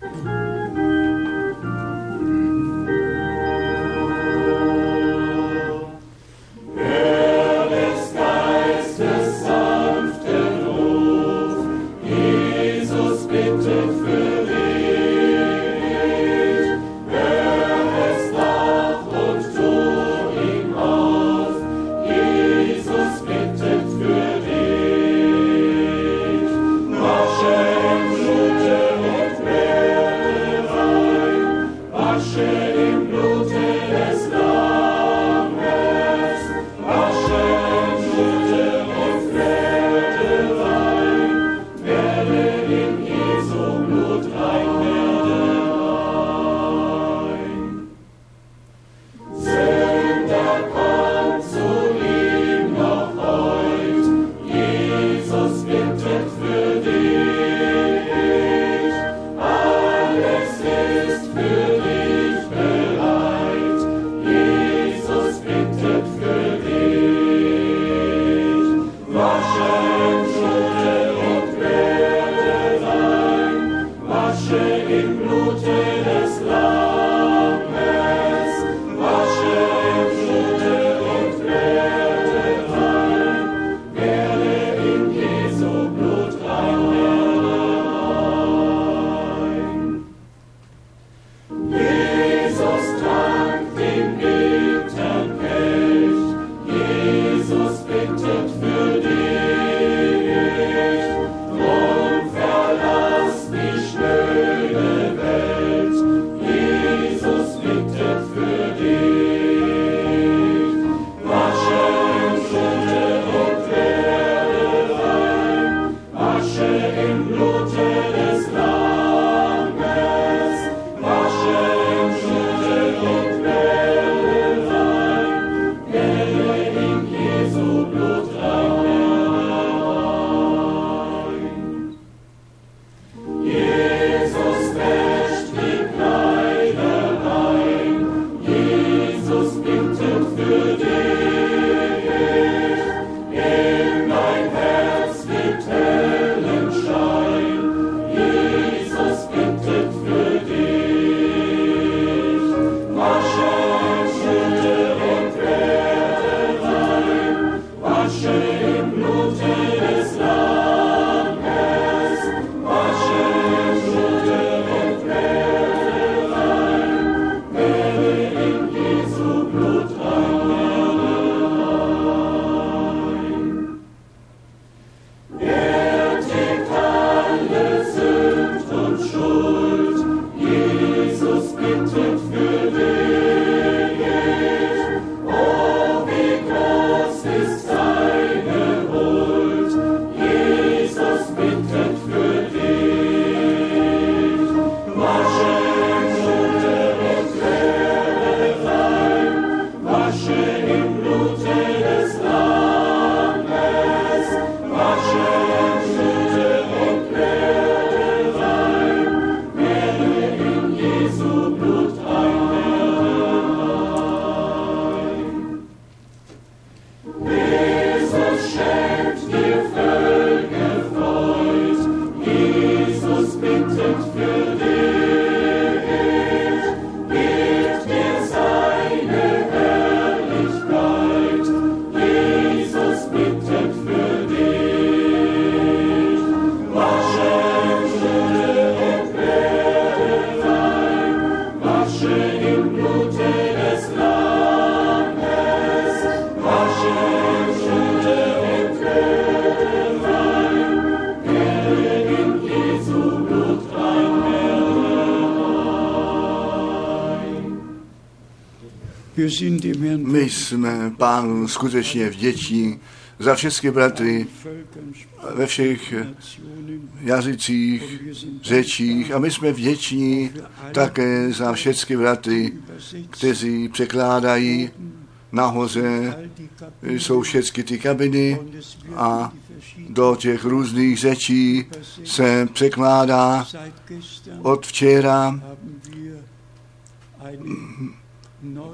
Bye. My jsme pánu skutečně vděční za všechny bratry ve všech jazycích, řečích a my jsme vděční také za všechny bratry, kteří překládají nahoře, jsou všechny ty kabiny a do těch různých řečí se překládá od včera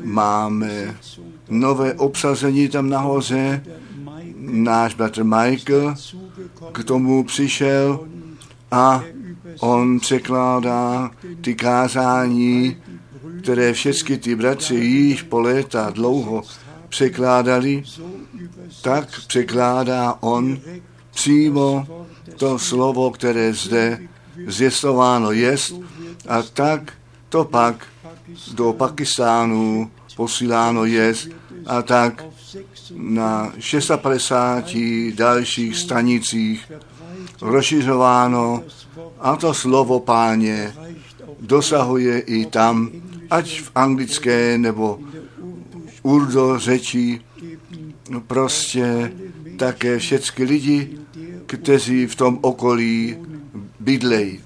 máme nové obsazení tam nahoře. Náš bratr Michael k tomu přišel a On překládá ty kázání, které všechny ty bratři již po léta dlouho překládali, tak překládá on přímo to slovo, které zde zjistováno jest, a tak to pak do Pakistánu posíláno jest a tak na 650 dalších stanicích rozšiřováno a to slovo páně dosahuje i tam, ať v anglické nebo urdo řeči, prostě také všechny lidi, kteří v tom okolí bydlejí.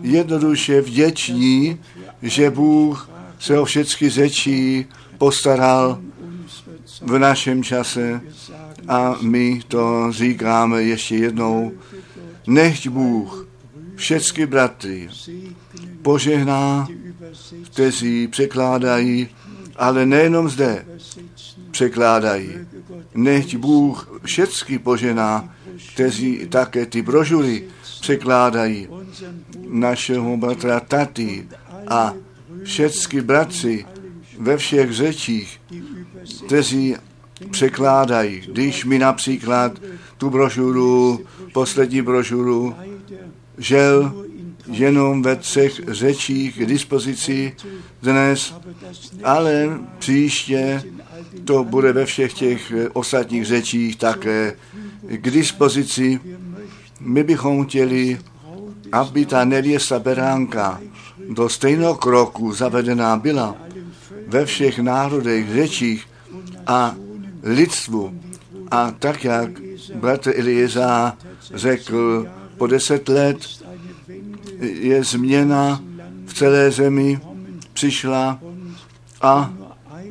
Jednoduše vděční, že Bůh se o všechny řečí postaral v našem čase a my to říkáme ještě jednou. Nechť Bůh všechny bratry požehná, kteří překládají, ale nejenom zde překládají. Nechť Bůh všechny požehná, kteří také ty brožury překládají našeho bratra Tati a všechny bratři ve všech řečích, kteří překládají. Když mi například tu brožuru, poslední brožuru, žel jenom ve třech řečích k dispozici dnes, ale příště to bude ve všech těch ostatních řečích také k dispozici. My bychom chtěli, aby ta nevěsta beránka do stejného kroku zavedená byla ve všech národech, řečích a lidstvu. A tak, jak bratr Elieza řekl, po deset let je změna v celé zemi přišla a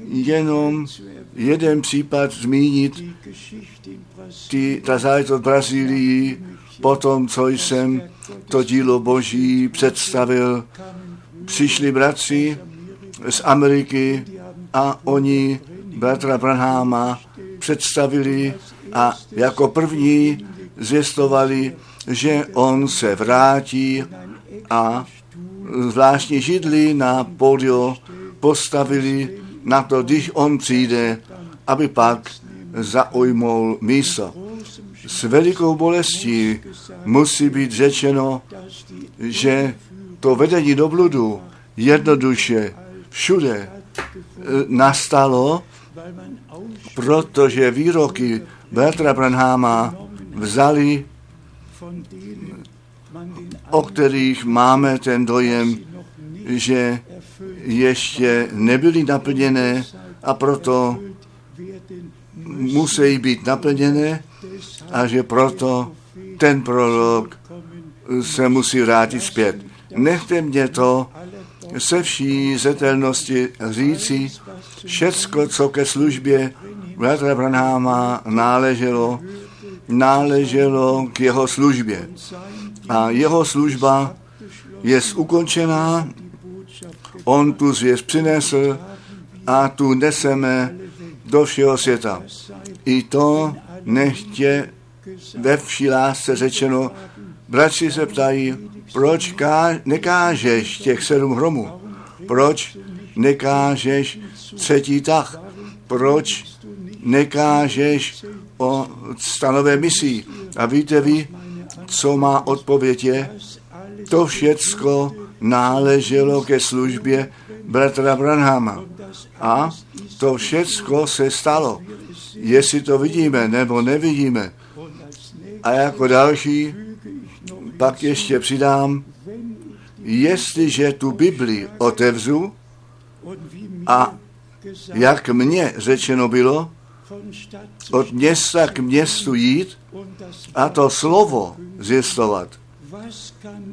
jenom jeden případ zmínit, ty, ta záležitost v Brazílii, po tom, co jsem to dílo Boží představil, přišli bratři z Ameriky a oni bratra Branháma představili a jako první zvěstovali, že on se vrátí a zvláštní židli na pódio postavili na to, když on přijde, aby pak zaujmul místo. S velikou bolestí musí být řečeno, že to vedení do bludu jednoduše všude e, nastalo, protože výroky Bertra Branhama vzali, o kterých máme ten dojem, že ještě nebyly naplněné a proto musí být naplněné a že proto ten prolog se musí vrátit zpět. Nechte mě to se vší zetelnosti říci, všecko, co ke službě bratra Branháma náleželo, náleželo k jeho službě. A jeho služba je ukončená, on tu zvěst přinesl a tu neseme do všeho světa. I to nechtě ve vší lásce řečeno, bratři se ptají, proč ká, nekážeš těch sedm hromů? Proč nekážeš třetí tah? Proč nekážeš o stanové misi? A víte vy, co má odpověď je? To všecko náleželo ke službě bratra Branhama. A to všecko se stalo. Jestli to vidíme nebo nevidíme. A jako další pak ještě přidám, jestliže tu Bibli otevřu a jak mně řečeno bylo, od města k městu jít a to slovo zjistovat.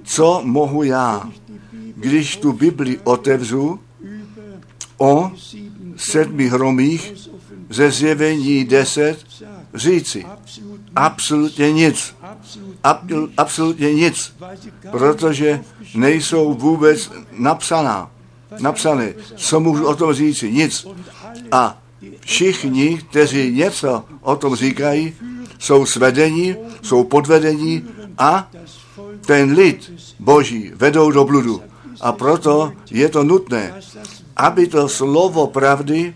Co mohu já, když tu Bibli otevřu o sedmi hromích ze zjevení deset říci? Absolutně nic. Absolutně nic. Protože nejsou vůbec napsaná. Napsané. Co můžu o tom říci? Nic. A všichni, kteří něco o tom říkají, jsou svedení, jsou podvedení a ten lid boží vedou do bludu. A proto je to nutné, aby to slovo pravdy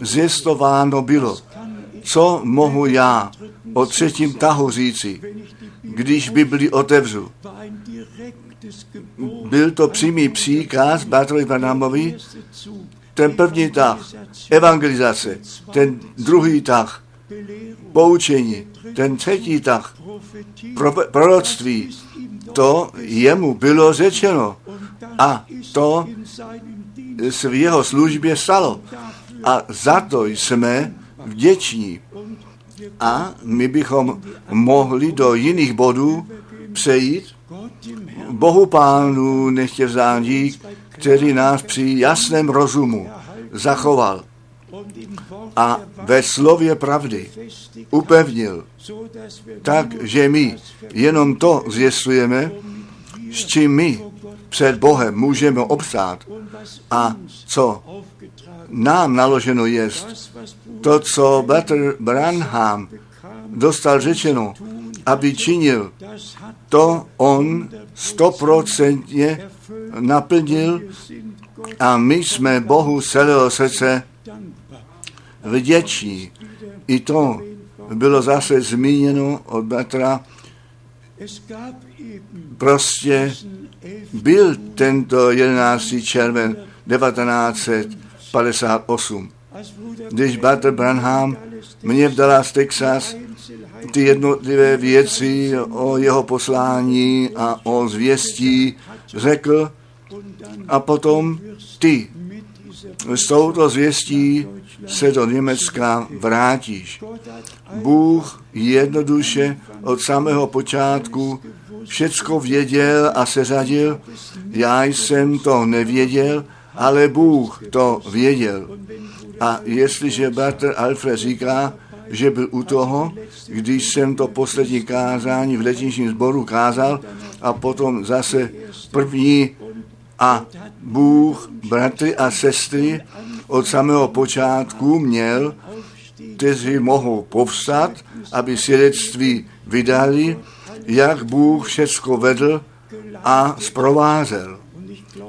zjistováno bylo. Co mohu já o třetím tahu říci, když Bibli otevřu? Byl to přímý příkaz Bartovi Branhamovi, ten první tah, evangelizace, ten druhý tah, poučení, ten třetí tah, pro, proroctví, to jemu bylo řečeno a to se v jeho službě stalo. A za to jsme vděční. A my bychom mohli do jiných bodů přejít. Bohu pánu nechtě vzdát dík, který nás při jasném rozumu zachoval a ve slově pravdy upevnil, tak, že my jenom to zjistujeme, s čím my před Bohem můžeme obstát a co nám naloženo je, to, co Bratr Branham dostal řečeno, aby činil, to on stoprocentně naplnil a my jsme Bohu celého srdce vděční. I to bylo zase zmíněno od bratra. Prostě byl tento 11. červen 1958, když Bratr Branham mě v Dallas, Texas, ty jednotlivé věci o jeho poslání a o zvěstí řekl a potom ty s touto zvěstí se do Německa vrátíš. Bůh jednoduše od samého počátku všecko věděl a seřadil. Já jsem to nevěděl, ale Bůh to věděl. A jestliže bratr Alfred říká, že byl u toho, když jsem to poslední kázání v letničním sboru kázal a potom zase první a Bůh, bratry a sestry, od samého počátku měl, kteří mohou povstat, aby svědectví vydali, jak Bůh všecko vedl a zprovázel.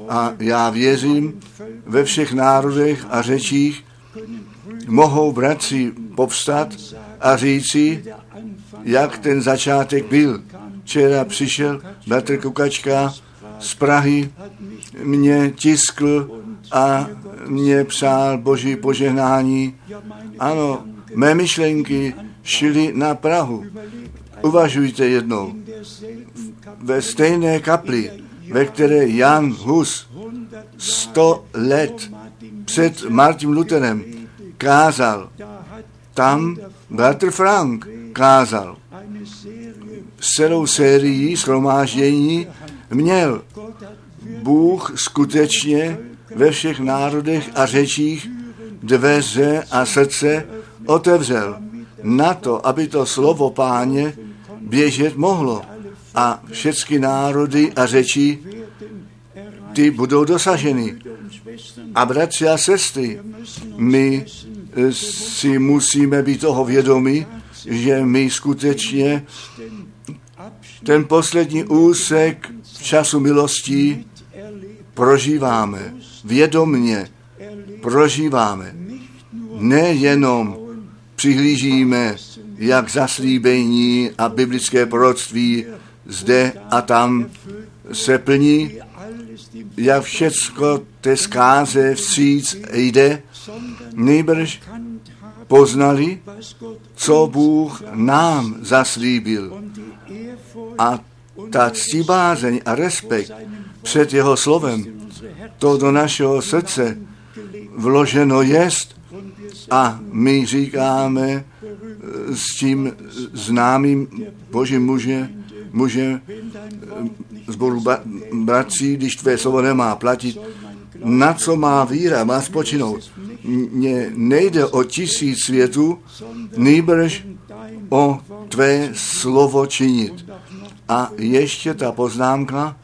A já věřím, ve všech národech a řečích mohou bratři povstat a říci, jak ten začátek byl. Včera přišel bratr Kukačka z Prahy, mě tiskl a mě přál boží požehnání. Ano, mé myšlenky šly na Prahu. Uvažujte jednou. Ve stejné kapli, ve které Jan Hus sto let před Martin Lutherem kázal, tam bratr Frank kázal. Celou sérii schromáždění měl Bůh skutečně ve všech národech a řečích dveře a srdce otevřel na to, aby to slovo páně běžet mohlo. A všechny národy a řeči, ty budou dosaženy. A bratři a sestry, my si musíme být toho vědomi, že my skutečně ten poslední úsek v času milostí prožíváme, vědomně prožíváme. Nejenom přihlížíme, jak zaslíbení a biblické proroctví zde a tam se plní, jak všecko té zkáze vstříc jde, nejbrž poznali, co Bůh nám zaslíbil. A ta ctibázeň a respekt před jeho slovem, to do našeho srdce vloženo jest a my říkáme s tím známým božím muže, muže eh, zboru bratří, když tvé slovo nemá platit, na co má víra, má spočinout. Mně nejde o tisíc světů, nejbrž o tvé slovo činit. A ještě ta poznámka,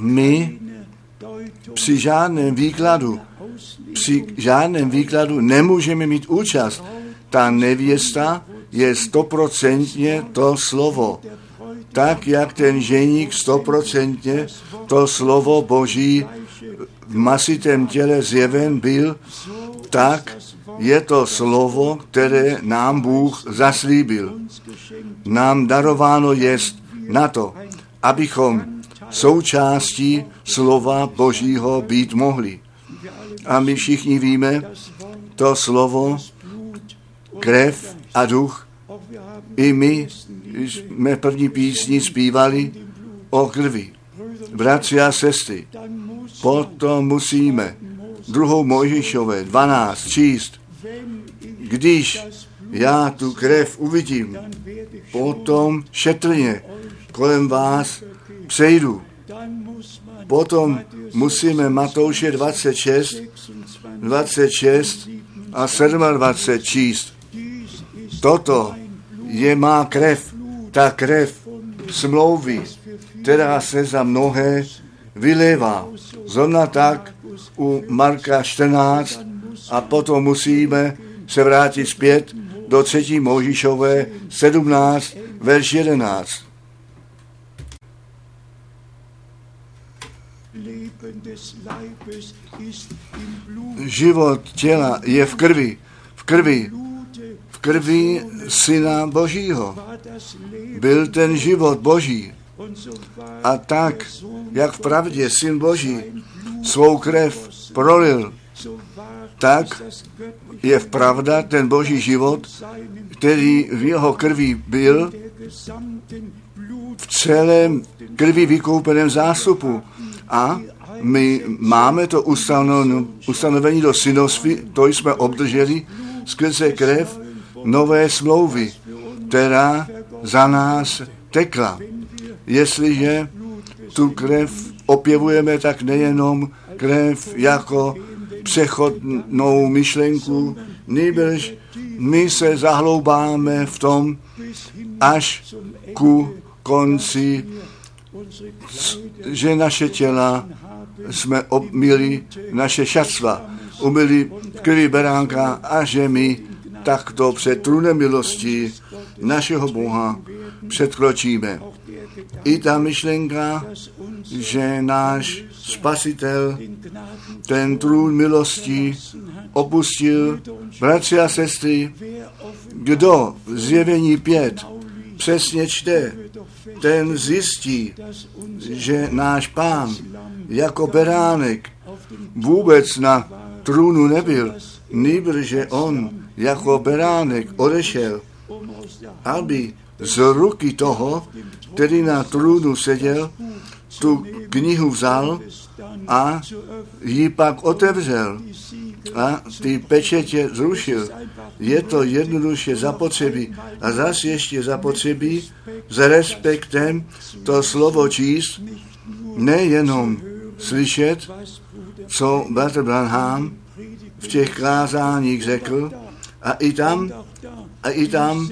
my při žádném výkladu, při žádném výkladu nemůžeme mít účast. Ta nevěsta je stoprocentně to slovo. tak jak ten ženík stoprocentně to slovo Boží v masitém těle zjeven byl, tak je to slovo, které nám Bůh zaslíbil. Nám darováno jest na to, abychom součástí slova Božího být mohli. A my všichni víme, to slovo, krev a duch, i my jsme první písni zpívali o krvi. Bratři a sestry, potom musíme druhou Mojžišové 12 číst. Když já tu krev uvidím, potom šetrně kolem vás přejdu. Potom musíme Matouše 26, 26 a 27 číst. Toto je má krev, ta krev smlouvy, která se za mnohé vylévá. Zrovna tak u Marka 14 a potom musíme se vrátit zpět do třetí Možišové 17, verš 11. Život těla je v krvi, v krvi, v krvi Syna Božího. Byl ten život Boží. A tak, jak v pravdě Syn Boží svou krev prolil, tak je v pravda ten Boží život, který v jeho krvi byl, v celém krvi vykoupeném zástupu. A my máme to ustanovení do synovství, to jsme obdrželi skrze krev nové smlouvy, která za nás tekla. Jestliže tu krev opěvujeme, tak nejenom krev jako přechodnou myšlenku, nejbrž my se zahloubáme v tom až ku konci, že naše těla jsme obmili naše šatstva, umili krvi beránka a že my takto před trůnem milosti našeho Boha předkročíme. I ta myšlenka, že náš spasitel ten trůn milosti opustil. Bratři a sestry, kdo zjevení pět přesně čte, ten zjistí, že náš pán jako beránek vůbec na trůnu nebyl, nýbrž, že on jako beránek odešel, aby z ruky toho, který na trůnu seděl, tu knihu vzal a ji pak otevřel a ty pečetě zrušil. Je to jednoduše zapotřebí a zase ještě zapotřebí s respektem to slovo číst, nejenom slyšet, co Bratr Branham v těch kázáních řekl, a i tam, a i tam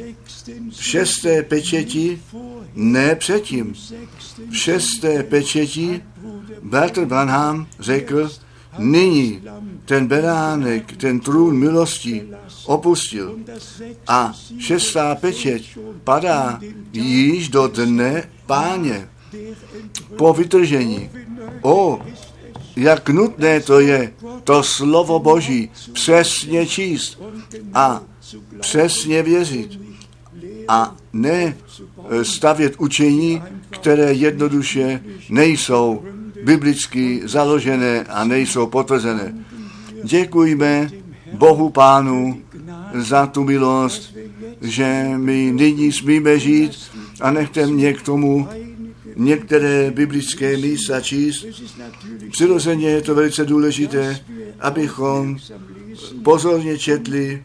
v šesté pečeti, ne předtím, v šesté pečeti Bratr Branham řekl, nyní ten beránek, ten trůn milosti opustil a šestá pečeť padá již do dne páně po vytržení. O, jak nutné to je, to slovo Boží přesně číst a přesně věřit a ne e, stavět učení, které jednoduše nejsou biblicky založené a nejsou potvrzené. Děkujeme Bohu Pánu za tu milost, že my nyní smíme žít a nechte mě k tomu některé biblické místa číst. Přirozeně je to velice důležité, abychom pozorně četli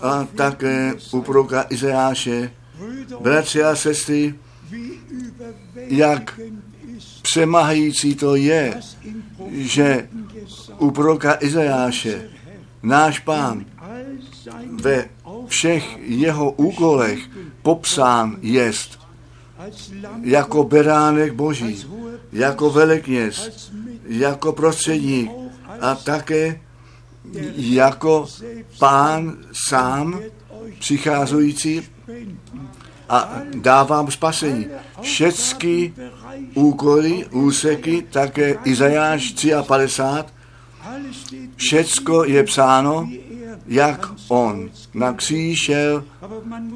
a také u proroka Izeáše. Bratři a sestry, jak přemahající to je, že u proroka Izajáše náš pán ve všech jeho úkolech popsán jest jako beránek boží, jako velekněz, jako prostředník a také jako pán sám přicházející a dávám spasení. Všechny úkoly, úseky, také Izajáš 53, všecko je psáno, jak on na kříž šel,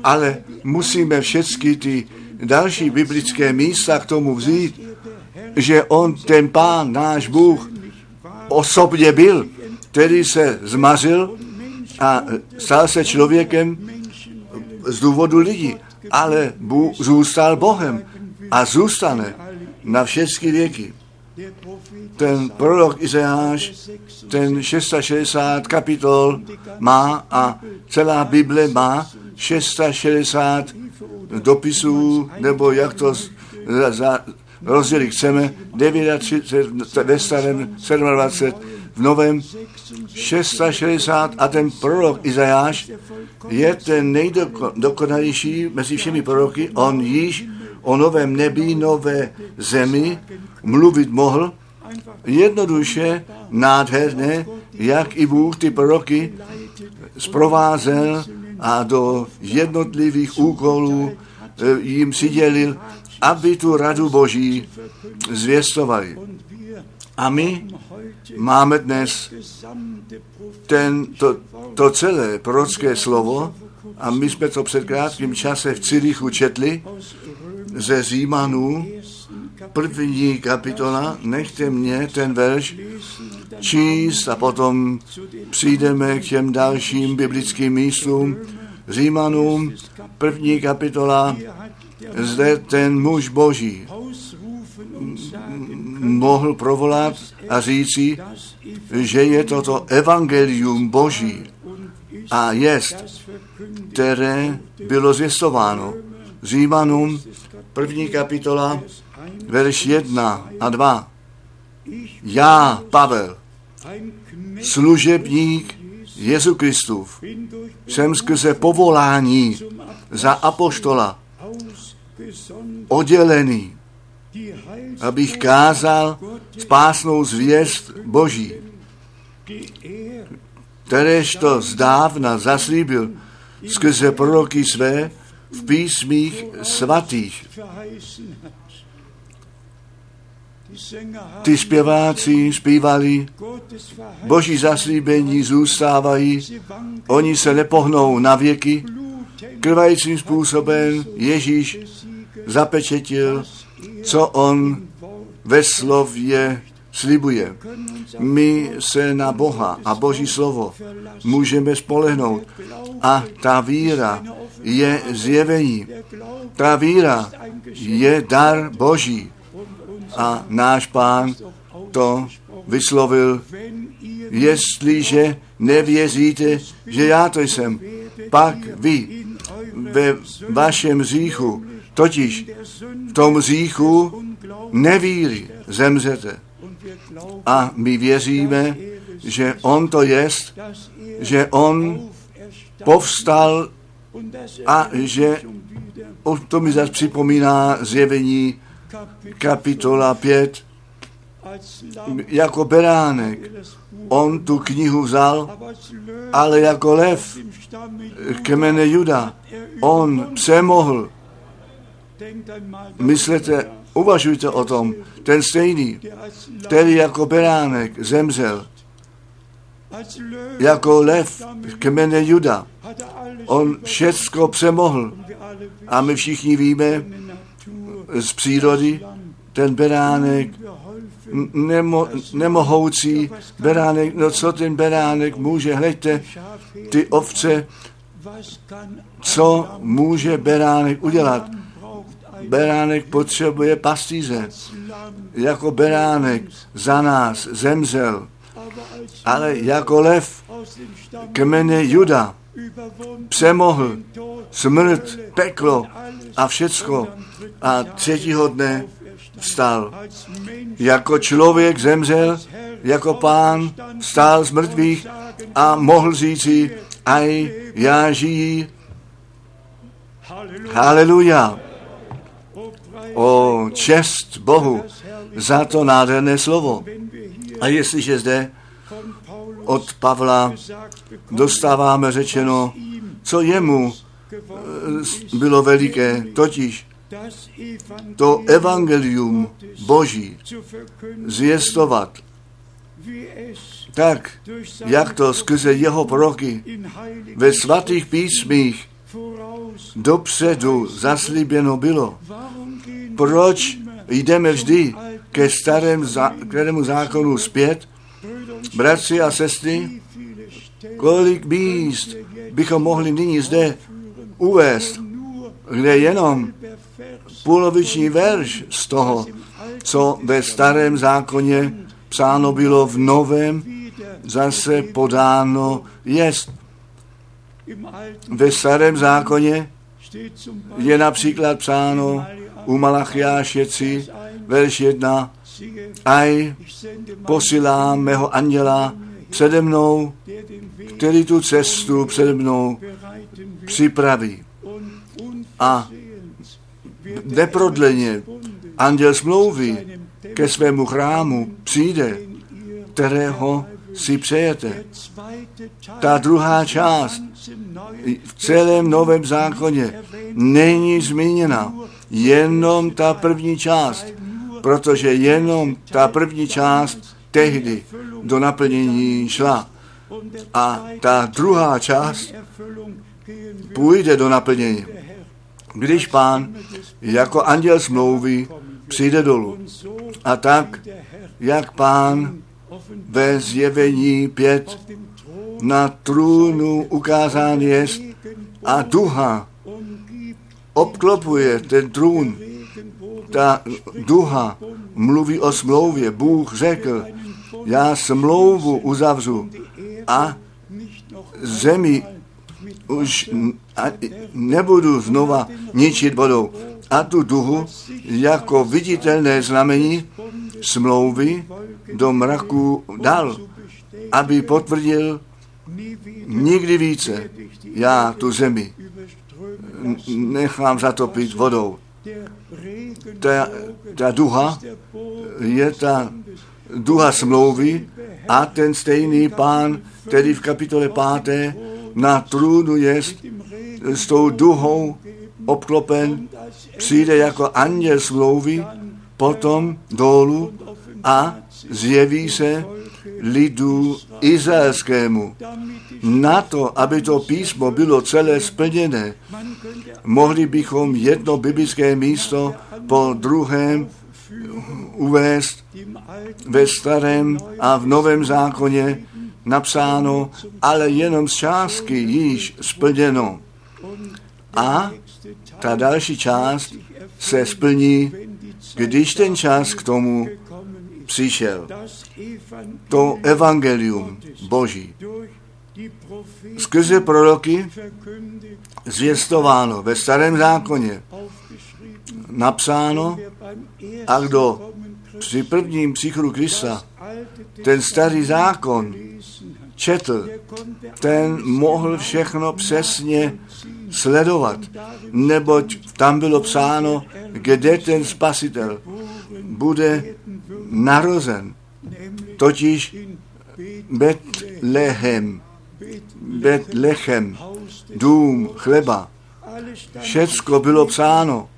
ale musíme všechny ty další biblické místa k tomu vzít, že on, ten pán, náš Bůh, osobně byl, který se zmařil a stal se člověkem z důvodu lidí, ale Bůh zůstal Bohem a zůstane na všechny věky. Ten prorok Izajáš, ten 660 kapitol má a celá Bible má 660 dopisů, nebo jak to za, za rozdělit chceme, 39 ve starém, 27 v novém 660 a ten prorok Izajáš je ten nejdokonalější mezi všemi proroky. On již o novém nebi, nové zemi mluvit mohl jednoduše, nádherně, jak i Bůh ty proroky zprovázel a do jednotlivých úkolů eh, jim přidělil, aby tu radu Boží zvěstovali. A my máme dnes ten, to, to celé prorocké slovo a my jsme to před krátkým čase v Cirichu četli ze Římanů, první kapitola, nechte mě ten verš číst a potom přijdeme k těm dalším biblickým místům. Římanům, první kapitola, zde ten muž boží mohl provolat a říci, že je toto evangelium boží a jest, které bylo zvěstováno. Římanům, první kapitola, verš 1 a 2. Já, Pavel, služebník Jezu Kristův, jsem skrze povolání za apoštola oddělený, abych kázal spásnou zvěst Boží, kteréž to zdávna zaslíbil skrze proroky své v písmích svatých. Ty zpěváci zpívali, boží zaslíbení zůstávají, oni se nepohnou na věky, krvajícím způsobem Ježíš zapečetil, co on ve slově slibuje. My se na Boha a Boží slovo můžeme spolehnout. A ta víra je zjevení. Ta víra je dar Boží. A náš pán to vyslovil, jestliže nevěříte, že já to jsem, pak vy ve vašem říchu, totiž v tom říchu nevíry zemřete. A my věříme, že on to jest, že on povstal a že to mi zase připomíná zjevení kapitola 5, jako beránek. On tu knihu vzal, ale jako lev kmene Juda. On přemohl. Myslete, uvažujte o tom. Ten stejný, který jako beránek zemřel, jako lev kmene Juda. On všecko přemohl. A my všichni víme z přírody, ten beránek, nemo, nemohoucí beránek, no co ten beránek může, hleďte, ty ovce, co může beránek udělat? Beránek potřebuje pastýře. Jako beránek za nás zemřel, ale jako lev kmene Juda přemohl smrt, peklo a všecko a třetího dne vstal. Jako člověk zemřel, jako pán stál z mrtvých a mohl říci, aj já žijí. Haleluja. O čest Bohu za to nádherné slovo. A jestliže zde od Pavla dostáváme řečeno, co jemu bylo veliké, totiž to evangelium Boží zvěstovat tak, jak to skrze jeho proroky ve svatých písmích dopředu zaslíbeno bylo. Proč jdeme vždy ke starému zákonu zpět? Bratři a sestry, kolik míst bychom mohli nyní zde uvést, kde jenom poloviční verš z toho, co ve starém zákoně psáno bylo v novém, zase podáno jest. Ve starém zákoně je například psáno u Malachiáše 3, verš 1, aj posílám mého anděla přede mnou, který tu cestu přede mnou připraví. A neprodleně anděl smlouvy ke svému chrámu přijde, kterého si přejete. Ta druhá část v celém novém zákoně není zmíněna, jenom ta první část, protože jenom ta první část tehdy do naplnění šla. A ta druhá část půjde do naplnění, když pán jako anděl smlouvy přijde dolů. A tak, jak pán ve zjevení pět na trůnu ukázán jest a duha obklopuje ten trůn. Ta duha mluví o smlouvě. Bůh řekl, já smlouvu uzavřu a zemi už nebudu znova ničit vodou. A tu duhu jako viditelné znamení smlouvy do mraku dal, aby potvrdil nikdy více. Já tu zemi nechám zatopit vodou. Ta, ta duha je ta duha smlouvy a ten stejný pán, který v kapitole 5. na trůnu je s tou duhou obklopen, přijde jako anděl smlouvy, potom dolů a zjeví se lidu izraelskému. Na to, aby to písmo bylo celé splněné, mohli bychom jedno biblické místo po druhém uvést ve starém a v novém zákoně napsáno, ale jenom z částky již splněno. A ta další část se splní, když ten čas k tomu přišel. To evangelium Boží skrze proroky zvěstováno ve starém zákoně, napsáno a kdo při prvním příchodu Krista ten starý zákon četl, ten mohl všechno přesně sledovat, neboť tam bylo psáno, kde ten spasitel bude narozen, totiž Betlehem, Betlechem, dům chleba. Všecko bylo psáno,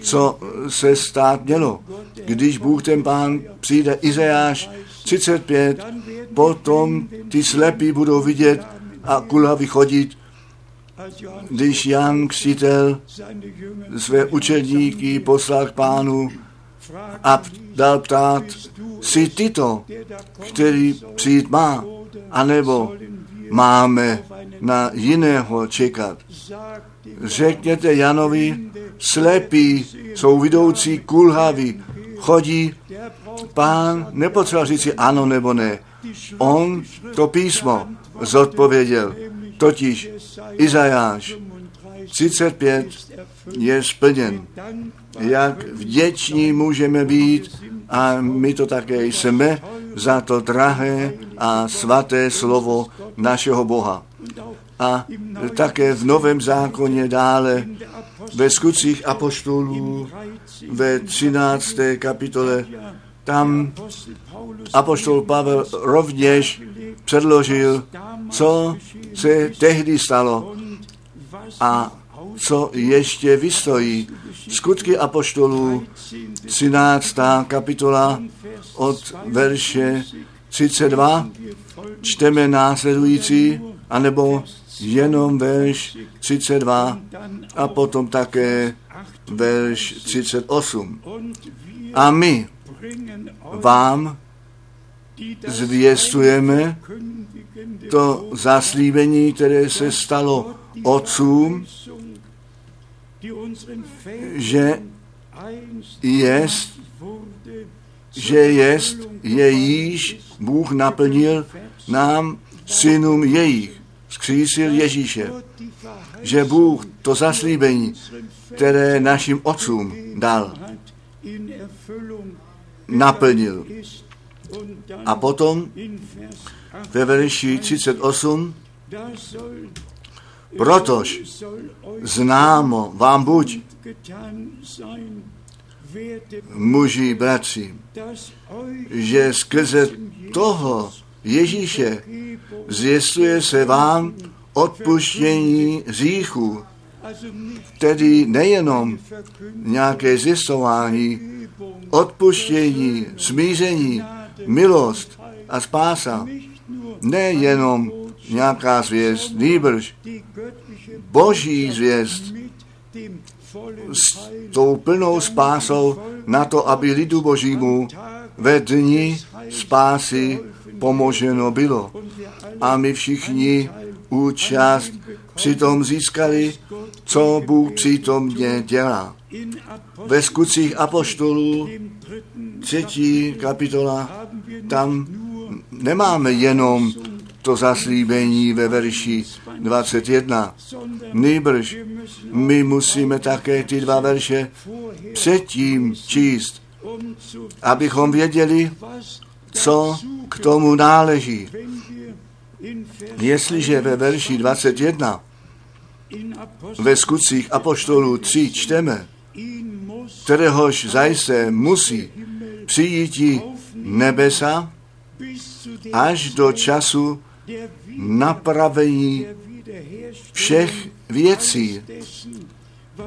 co se stát mělo. Když Bůh ten pán přijde, Izajáš 35, potom ty slepí budou vidět a kulhavy chodit, když Jan Křtitel své učedníky poslal k pánu a dal ptát, jsi ty to, který přijít má, anebo máme na jiného čekat. Řekněte Janovi, slepí jsou vidoucí kulhaví, chodí, pán nepotřeboval říci ano nebo ne. On to písmo zodpověděl, totiž Izajáš 35 je splněn. Jak vděční můžeme být a my to také jsme za to drahé a svaté slovo našeho Boha. A také v Novém zákoně dále ve skutcích apoštolů ve 13. kapitole tam apoštol Pavel rovněž předložil, co se tehdy stalo a co ještě vystojí. Skutky apoštolů, 13. kapitola od verše 32, čteme následující, anebo jenom verš 32 a potom také verš 38. A my vám zvěstujeme to zaslíbení, které se stalo otcům, že jest, že jest, jejíž Bůh naplnil nám synům jejich, skřísil Ježíše, že Bůh to zaslíbení, které našim otcům dal, naplnil. A potom ve verši 38 Protož známo vám buď, muži, bratři, že skrze toho Ježíše zjistuje se vám odpuštění říchu, tedy nejenom nějaké zjistování, odpuštění, smíření, milost a spása, nejenom nějaká zvěst, nýbrž boží zvěst s tou plnou spásou na to, aby lidu božímu ve dni spásy pomoženo bylo. A my všichni účast přitom získali, co Bůh přítomně dělá. Ve skutcích apoštolů, třetí kapitola, tam nemáme jenom to zaslíbení ve verši 21. Nýbrž my musíme také ty dva verše předtím číst, abychom věděli, co k tomu náleží. Jestliže ve verši 21 ve skutcích Apoštolů 3 čteme, kteréhož zajisté musí přijít nebesa až do času napravení všech věcí,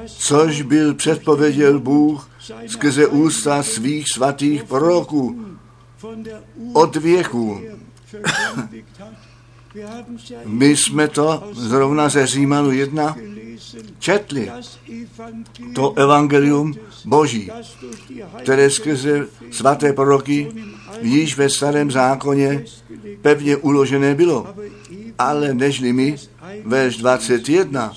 což byl předpověděl Bůh skrze ústa svých svatých proroků od věku. My jsme to zrovna ze Římanu 1 četli. To evangelium Boží, které skrze svaté proroky již ve starém zákoně pevně uložené bylo. Ale nežli my, verš 21,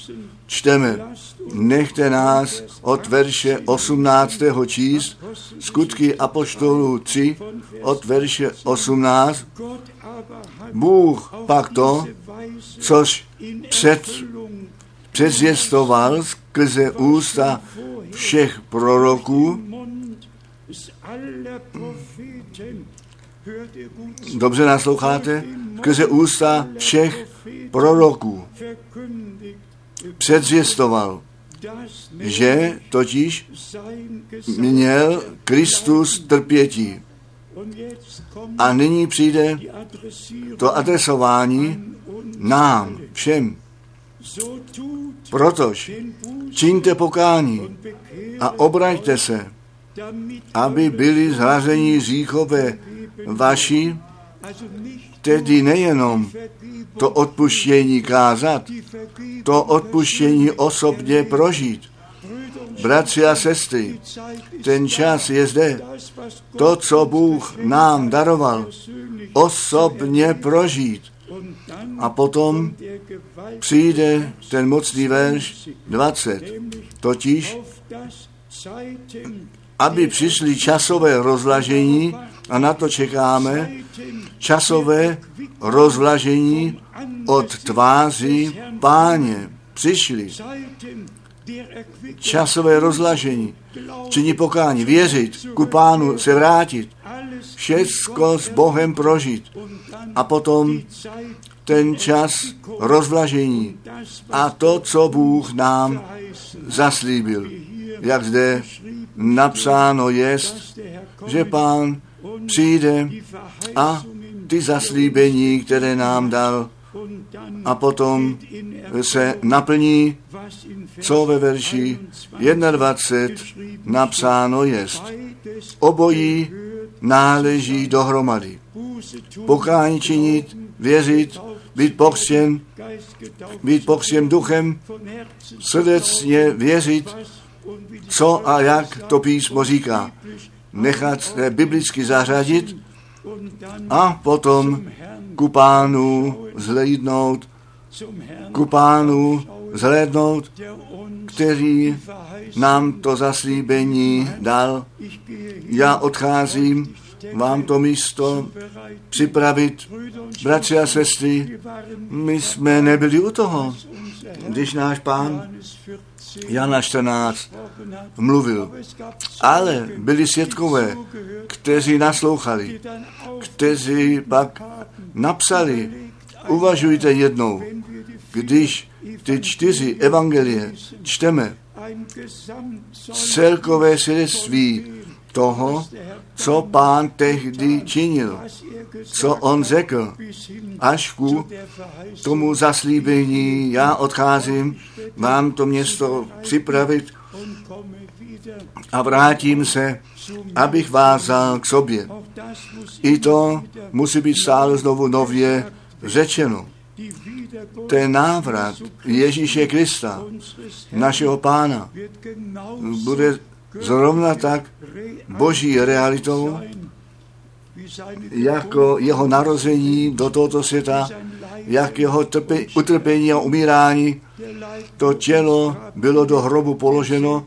čteme, nechte nás od verše 18. číst, skutky Apoštolů 3, od verše 18, Bůh pak to, což před, předzvěstoval skrze ústa všech proroků, Dobře nasloucháte? Skrze ústa všech proroků předzvěstoval, že totiž měl Kristus trpětí. A nyní přijde to adresování nám, všem. Protož čiňte pokání a obraťte se, aby byli zhrazení říchové vaši, tedy nejenom to odpuštění kázat, to odpuštění osobně prožít. Bratři a sestry, ten čas je zde. To, co Bůh nám daroval, osobně prožít. A potom přijde ten mocný verš 20, totiž, aby přišli časové rozlažení, a na to čekáme, časové rozlažení od tváří páně. Přišli časové rozlažení, činí pokání, věřit, ku pánu se vrátit, všecko s Bohem prožít a potom ten čas rozvlažení a to, co Bůh nám zaslíbil. Jak zde napsáno jest, že pán přijde a ty zaslíbení, které nám dal, a potom se naplní, co ve verši 21 napsáno jest. Obojí náleží dohromady. Pokání činit, věřit, být pokřtěn, být pokřtěn duchem, srdečně věřit, co a jak to písmo říká. Nechat se biblicky zařadit a potom ku pánu zhlédnout, ku pánu zhlédnout, který nám to zaslíbení dal. Já odcházím vám to místo připravit. Bratři a sestry, my jsme nebyli u toho, když náš pán Jana 14 mluvil. Ale byli světkové, kteří naslouchali, kteří pak napsali, uvažujte jednou, když ty čtyři evangelie čteme, celkové svědectví toho, co pán tehdy činil, co on řekl, až ku tomu zaslíbení, já odcházím, mám to město připravit a vrátím se, abych vás vzal k sobě. I to musí být stále znovu nově řečeno. Ten návrat Ježíše Krista, našeho pána, bude zrovna tak boží realitou, jako jeho narození do tohoto světa, jak jeho trpe, utrpení a umírání. To tělo bylo do hrobu položeno,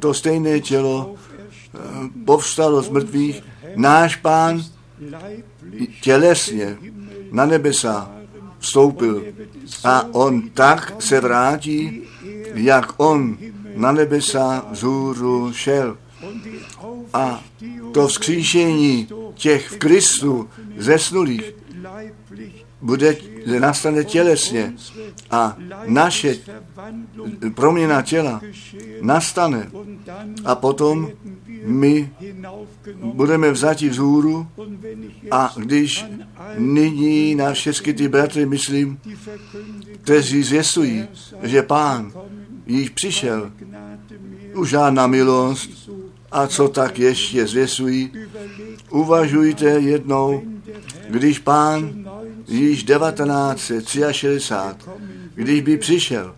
to stejné tělo eh, povstalo z mrtvých. Náš pán tělesně na nebesa vstoupil a on tak se vrátí, jak on na nebesa vzhůru šel. A to vzkříšení těch v Kristu zesnulých bude, nastane tělesně a naše proměna těla nastane a potom my budeme vzati vzhůru a když nyní na všechny ty bratry myslím, kteří zvěstují, že pán již přišel, už žádná milost, a co tak ještě zvěsují, uvažujte jednou, když pán již 1963, když by přišel.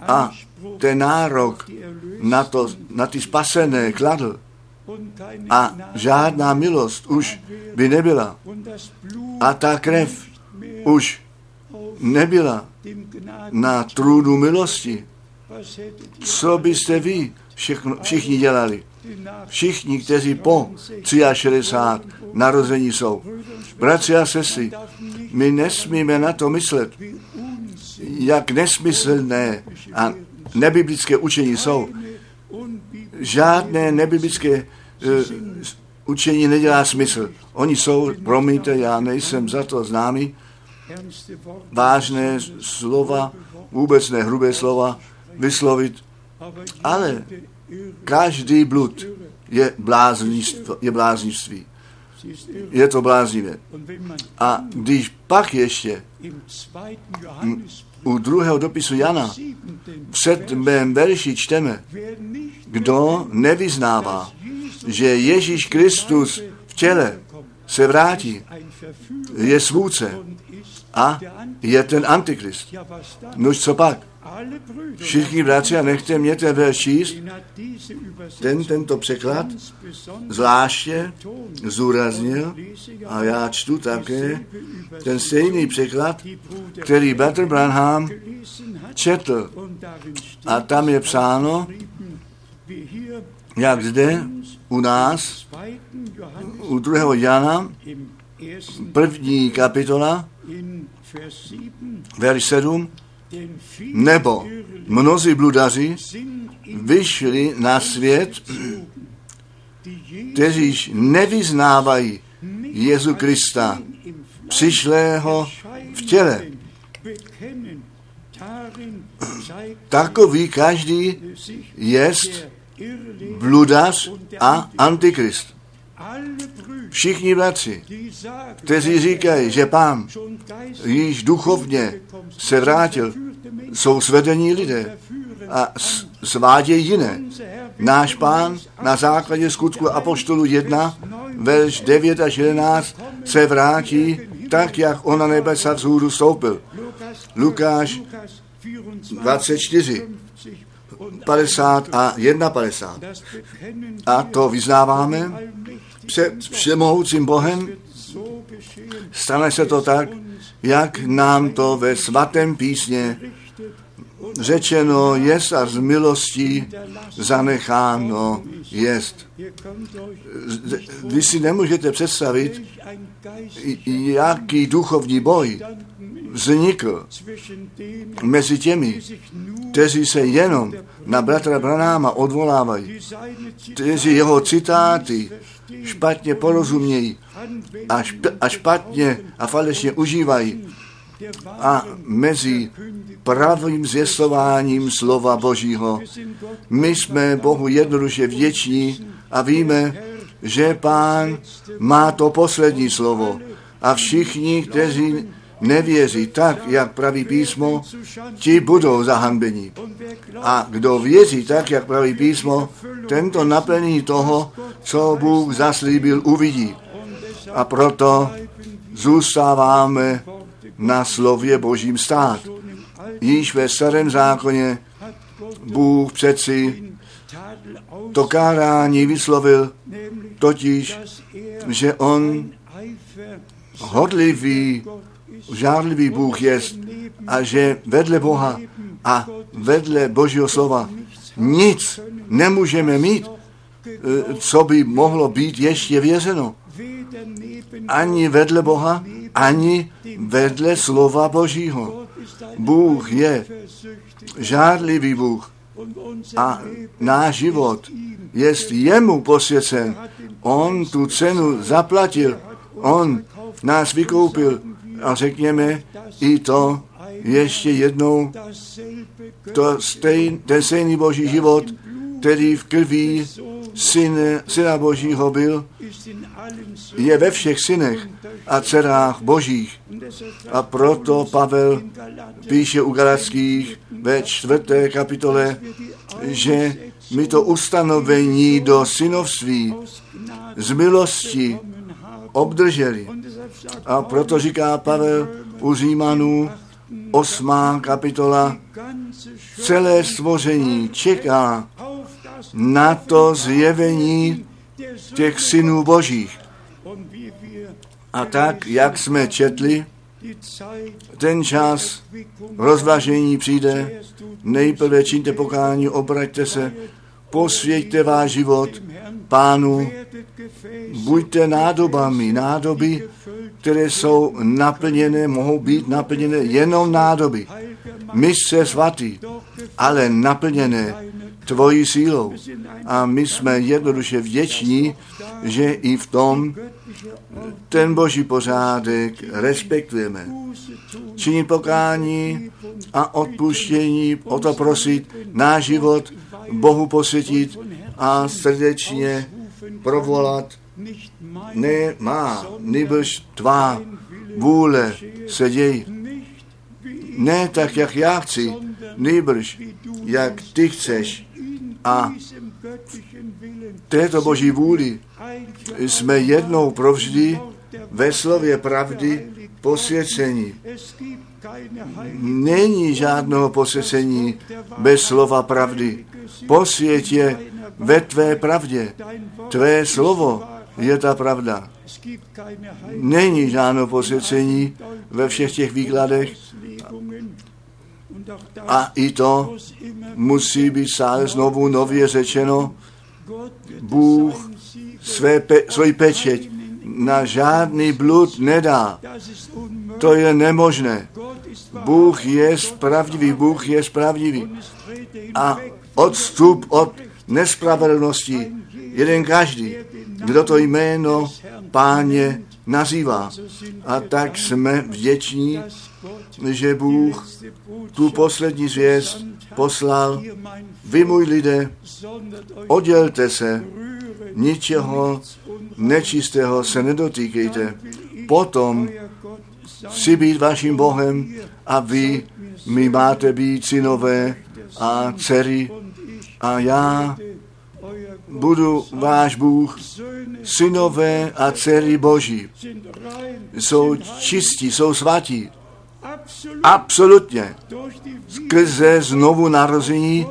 A ten nárok na, to, na ty spasené kladl. A žádná milost už by nebyla. A ta krev už nebyla na trůnu milosti, co byste vy všechno, všichni dělali? Všichni, kteří po 63 narození jsou. Bratři a sestry, my nesmíme na to myslet, jak nesmyslné a nebiblické učení jsou. Žádné nebiblické uh, učení nedělá smysl. Oni jsou, promiňte, já nejsem za to známý, vážné slova, vůbec ne hrubé slova vyslovit, ale každý blud je bláznictví. Je, bláznictví. je to bláznivé. A když pak ještě u druhého dopisu Jana v sedmém verši čteme, kdo nevyznává, že Ježíš Kristus v těle se vrátí, je svůdce a je ten antikrist. Nož co pak? Všichni bratři, a nechte mě ten verš číst, ten, tento překlad zvláště zúraznil a já čtu také ten stejný překlad, který Bertrand Branham četl. A tam je psáno, jak zde u nás, u druhého Jana, první kapitola, verš 7, nebo mnozí bludaři vyšli na svět, kteříž nevyznávají Jezu Krista, přišlého v těle. Takový každý jest bludař a antikrist. Všichni bratři, kteří říkají, že pán již duchovně se vrátil, jsou svedení lidé a svádějí jiné. Náš pán na základě skutku Apoštolu 1, verš 9 až 11 se vrátí tak, jak on na nebesa vzhůru stoupil. Lukáš 24, 50 a 51. A to vyznáváme před všemohoucím Bohem. Stane se to tak, jak nám to ve svatém písně řečeno jest a z milostí zanecháno jest. Vy si nemůžete představit, jaký duchovní boj vznikl mezi těmi, kteří se jenom na bratra Branáma odvolávají, kteří jeho citáty špatně porozumějí a, šp- a špatně a falešně užívají a mezi pravým zvěstováním slova Božího. My jsme Bohu jednoduše vděční a víme, že Pán má to poslední slovo. A všichni, kteří nevěří tak, jak praví písmo, ti budou zahanbeni. A kdo věří tak, jak praví písmo, tento naplnění toho, co Bůh zaslíbil, uvidí. A proto zůstáváme na slově Božím stát. Již ve starém zákoně Bůh přeci to kárání vyslovil, totiž, že on hodlivý, žádlivý Bůh je a že vedle Boha a vedle Božího slova nic nemůžeme mít, eh, co by mohlo být ještě věřeno. Ani vedle Boha, ani vedle slova Božího. Bůh je žádlivý Bůh a náš život je jemu posvěcen. On tu cenu zaplatil, on nás vykoupil a řekněme i to ještě jednou, to stejn, ten stejný boží život, který v krví syne, syna božího byl, je ve všech synech a dcerách božích. A proto Pavel píše u Galackých ve čtvrté kapitole, že my to ustanovení do synovství z milosti obdrželi. A proto říká Pavel u Římanů, osmá kapitola, celé stvoření čeká na to zjevení těch synů božích. A tak, jak jsme četli, ten čas rozvažení přijde, nejprve čiňte pokání, obraťte se, posvěďte váš život pánu, buďte nádobami, nádoby, které jsou naplněné, mohou být naplněné jenom nádoby. Mistře svatý, ale naplněné tvojí sílou. A my jsme jednoduše vděční, že i v tom ten boží pořádek respektujeme. Činit pokání a odpuštění, o to prosit, náš život Bohu posvětit a srdečně provolat ne má, nebož tvá vůle se děj. Ne tak, jak já chci, nebož jak ty chceš. A této boží vůli jsme jednou provždy ve slově pravdy posvěcení. Není žádného posvěcení bez slova pravdy. Posvěť je ve tvé pravdě. Tvé slovo je ta pravda. Není žádné posvěcení ve všech těch výkladech a i to musí být stále znovu nově řečeno. Bůh své pe, svůj pečeť na žádný blud nedá. To je nemožné. Bůh je pravdivý, Bůh je pravdivý. A odstup od nespravedlnosti jeden každý, kdo to jméno páně nazývá. A tak jsme vděční, že Bůh tu poslední zvěst poslal. Vy, můj lidé, oddělte se, ničeho nečistého se nedotýkejte. Potom si být vaším Bohem a vy My máte být synové a dcery a já budu váš Bůh. Synové a dcery Boží jsou čistí, jsou svatí. Absolutně. Skrze znovu narození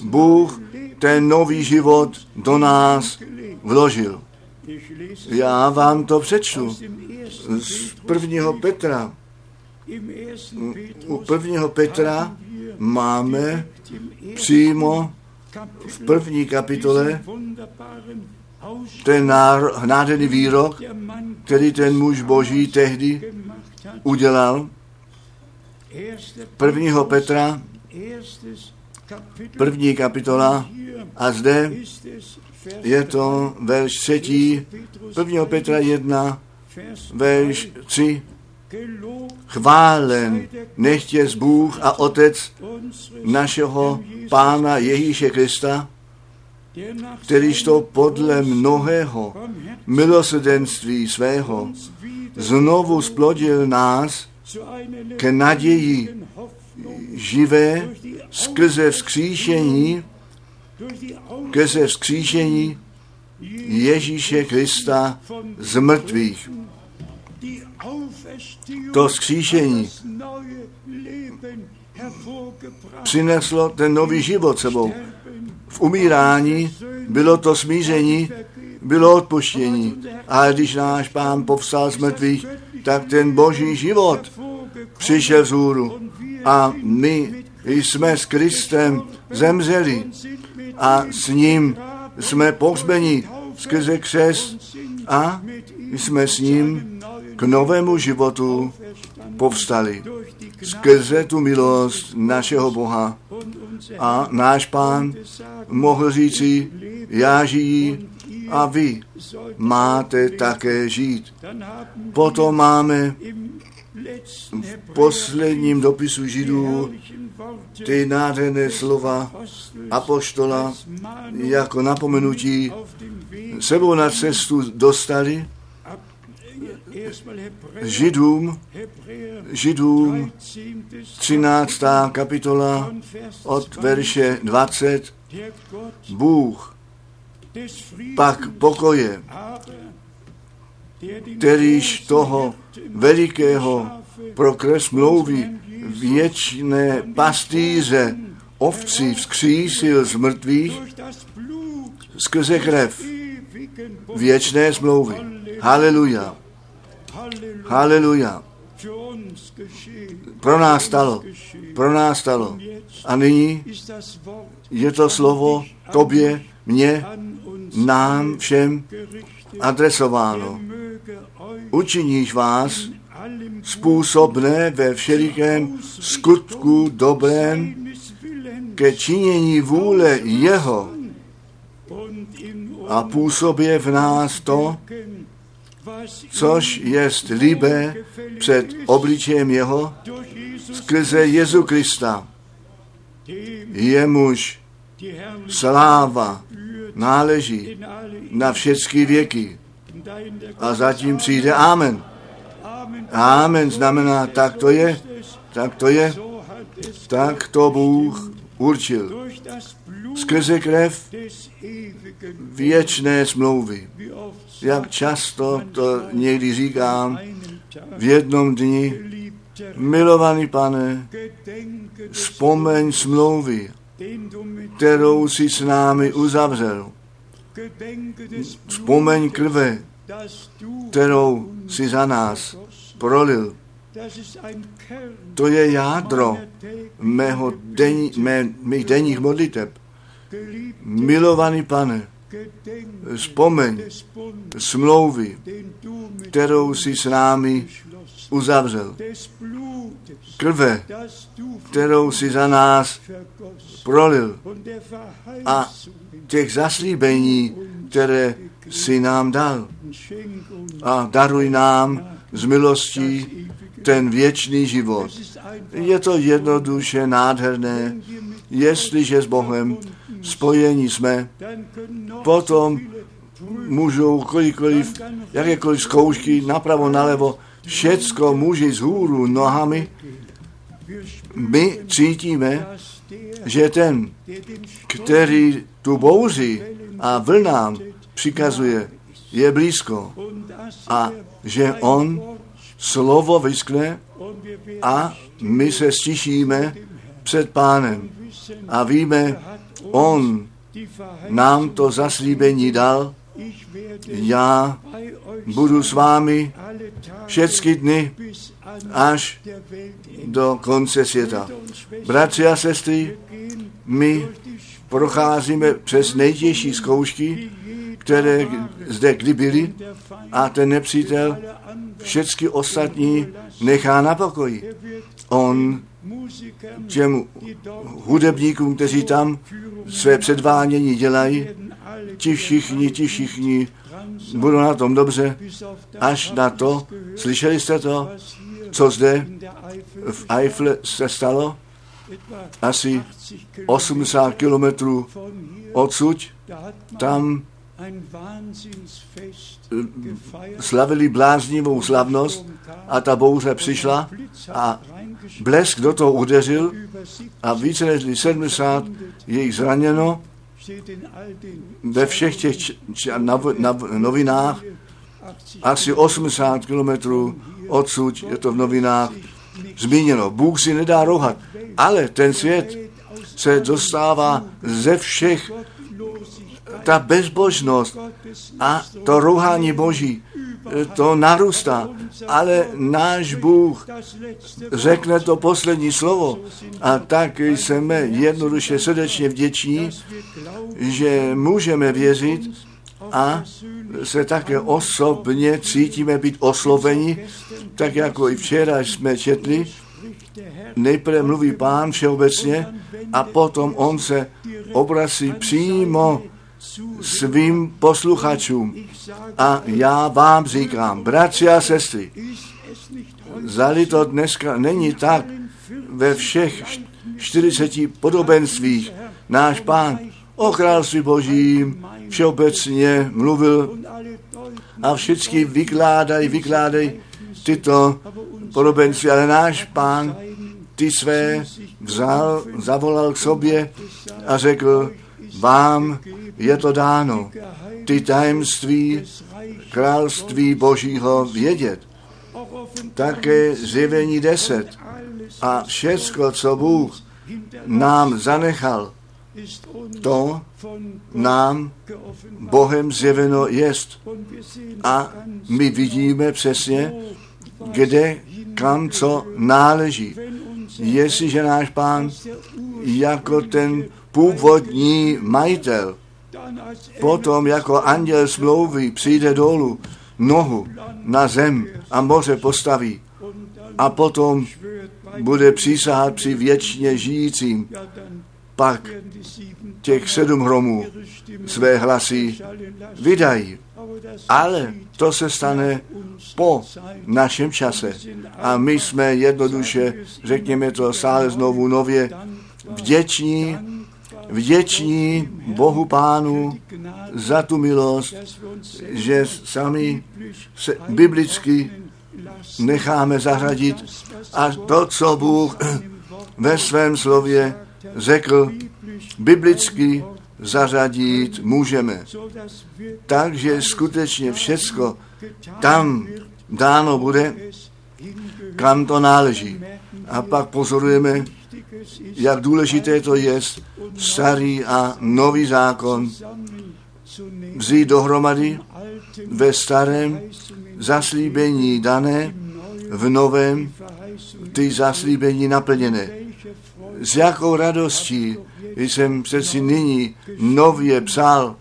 Bůh ten nový život do nás vložil. Já vám to přečtu z prvního Petra. U prvního Petra máme přímo v první kapitole ten nádherný výrok, který ten muž boží tehdy udělal. Prvního Petra, první kapitola a zde je to verš třetí, prvního Petra 1, verš 3. Chválen nechtě z Bůh a Otec našeho Pána Ježíše Krista, kterýž to podle mnohého milosrdenství svého znovu splodil nás ke naději živé skrze vzkříšení, skrze vzkříšení Ježíše Krista z mrtvých. To vzkříšení přineslo ten nový život sebou. V umírání bylo to smíření, bylo odpuštění. A když náš pán povstal z mrtvých, tak ten boží život přišel z hůru. A my jsme s Kristem zemřeli a s ním jsme pohřbeni skrze křest a jsme s ním k novému životu povstali skrze tu milost našeho Boha. A náš pán mohl říci, já žijí a vy máte také žít. Potom máme v posledním dopisu Židů ty nádherné slova apoštola jako napomenutí sebou na cestu dostali Židům, Židům 13. kapitola od verše 20. Bůh pak pokoje, kterýž toho velikého prokres mluví věčné pastýře ovci vzkřísil z mrtvých skrze krev věčné smlouvy. Haleluja. Haleluja. Pro nás stalo. Pro nás stalo. A nyní je to slovo tobě, mně, nám všem adresováno. Učiníš vás způsobné ve všelikém skutku dobrém. ke činění vůle Jeho a působě v nás to, což jest líbé před obličejem jeho skrze Jezu Krista. Jemuž sláva náleží na všechny věky. A zatím přijde Amen. Amen znamená, tak to je, tak to je, tak to Bůh určil. Skrze krev věčné smlouvy. Jak často to někdy říkám v jednom dni, milovaný pane, vzpomeň smlouvy, kterou si s námi uzavřel. Vzpomeň krve, kterou si za nás prolil. To je jádro mého den, mé, mých denních modliteb. Milovaný pane, vzpomeň smlouvy, kterou si s námi uzavřel. Krve, kterou si za nás prolil. A těch zaslíbení, které si nám dal. A daruj nám z milostí ten věčný život. Je to jednoduše nádherné, jestliže s Bohem spojení jsme, potom můžou kolikoliv, jakékoliv zkoušky, napravo, nalevo, všecko může z hůru nohami My cítíme, že ten, který tu bouři a vlnám přikazuje, je blízko. A že on slovo vyskne a my se stišíme před pánem. A víme, on nám to zaslíbení dal, já budu s vámi všechny dny až do konce světa. Bratři a sestry, my procházíme přes nejtěžší zkoušky, které zde kdy byly a ten nepřítel všechny ostatní nechá na pokoji. On těm hudebníkům, kteří tam své předvádění dělají, ti všichni, ti všichni budou na tom dobře, až na to, slyšeli jste to, co zde v Eifle se stalo? Asi 80 kilometrů odsud, tam slavili bláznivou slavnost a ta bouře přišla a blesk do toho udeřil a více než 70 je jich zraněno. Ve všech těch novinách asi 80 kilometrů odsud je to v novinách zmíněno. Bůh si nedá rohat, ale ten svět se dostává ze všech ta bezbožnost a to rouhání Boží, to narůstá, ale náš Bůh řekne to poslední slovo a tak jsme jednoduše srdečně vděční, že můžeme věřit a se také osobně cítíme být osloveni, tak jako i včera jsme četli, nejprve mluví pán všeobecně a potom on se obrací přímo svým posluchačům. A já vám říkám, bratři a sestry, zali to dneska není tak ve všech 40 podobenstvích náš pán o království božím všeobecně mluvil a všichni vykládají, vykládají tyto podobenství, ale náš pán ty své vzal, zavolal k sobě a řekl, vám je to dáno, ty tajemství království Božího vědět. Také zjevení deset a všecko, co Bůh nám zanechal, to nám Bohem zjeveno jest. A my vidíme přesně, kde, kam, co náleží. Jestliže náš pán jako ten původní majitel potom jako anděl smlouvy přijde dolů, nohu na zem a moře postaví a potom bude přísahat při věčně žijícím. Pak těch sedm hromů své hlasy vydají. Ale to se stane po našem čase. A my jsme jednoduše, řekněme to stále znovu nově, vděční vděční Bohu Pánu za tu milost, že sami se biblicky necháme zařadit a to, co Bůh ve svém slově řekl, biblicky zařadit můžeme. Takže skutečně všecko tam dáno bude, kam to náleží. A pak pozorujeme, jak důležité to je starý a nový zákon vzít dohromady ve starém zaslíbení dané, v novém ty zaslíbení naplněné. S jakou radostí jsem přeci nyní nově psal,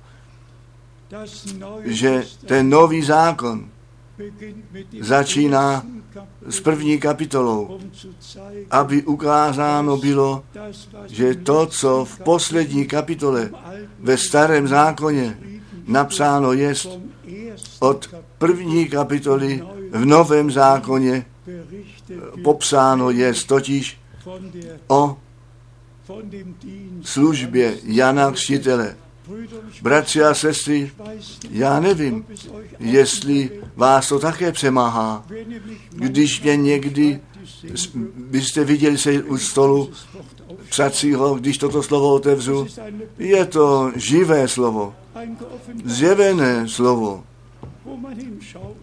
že ten nový zákon začíná s první kapitolou, aby ukázáno bylo, že to, co v poslední kapitole ve starém zákoně napsáno je, od první kapitoly v novém zákoně popsáno je totiž o službě Jana Křtitele. Bratři a sestry, já nevím, jestli vás to také přemáhá, když mě někdy byste viděli se u stolu psacího, když toto slovo otevřu. Je to živé slovo, zjevené slovo.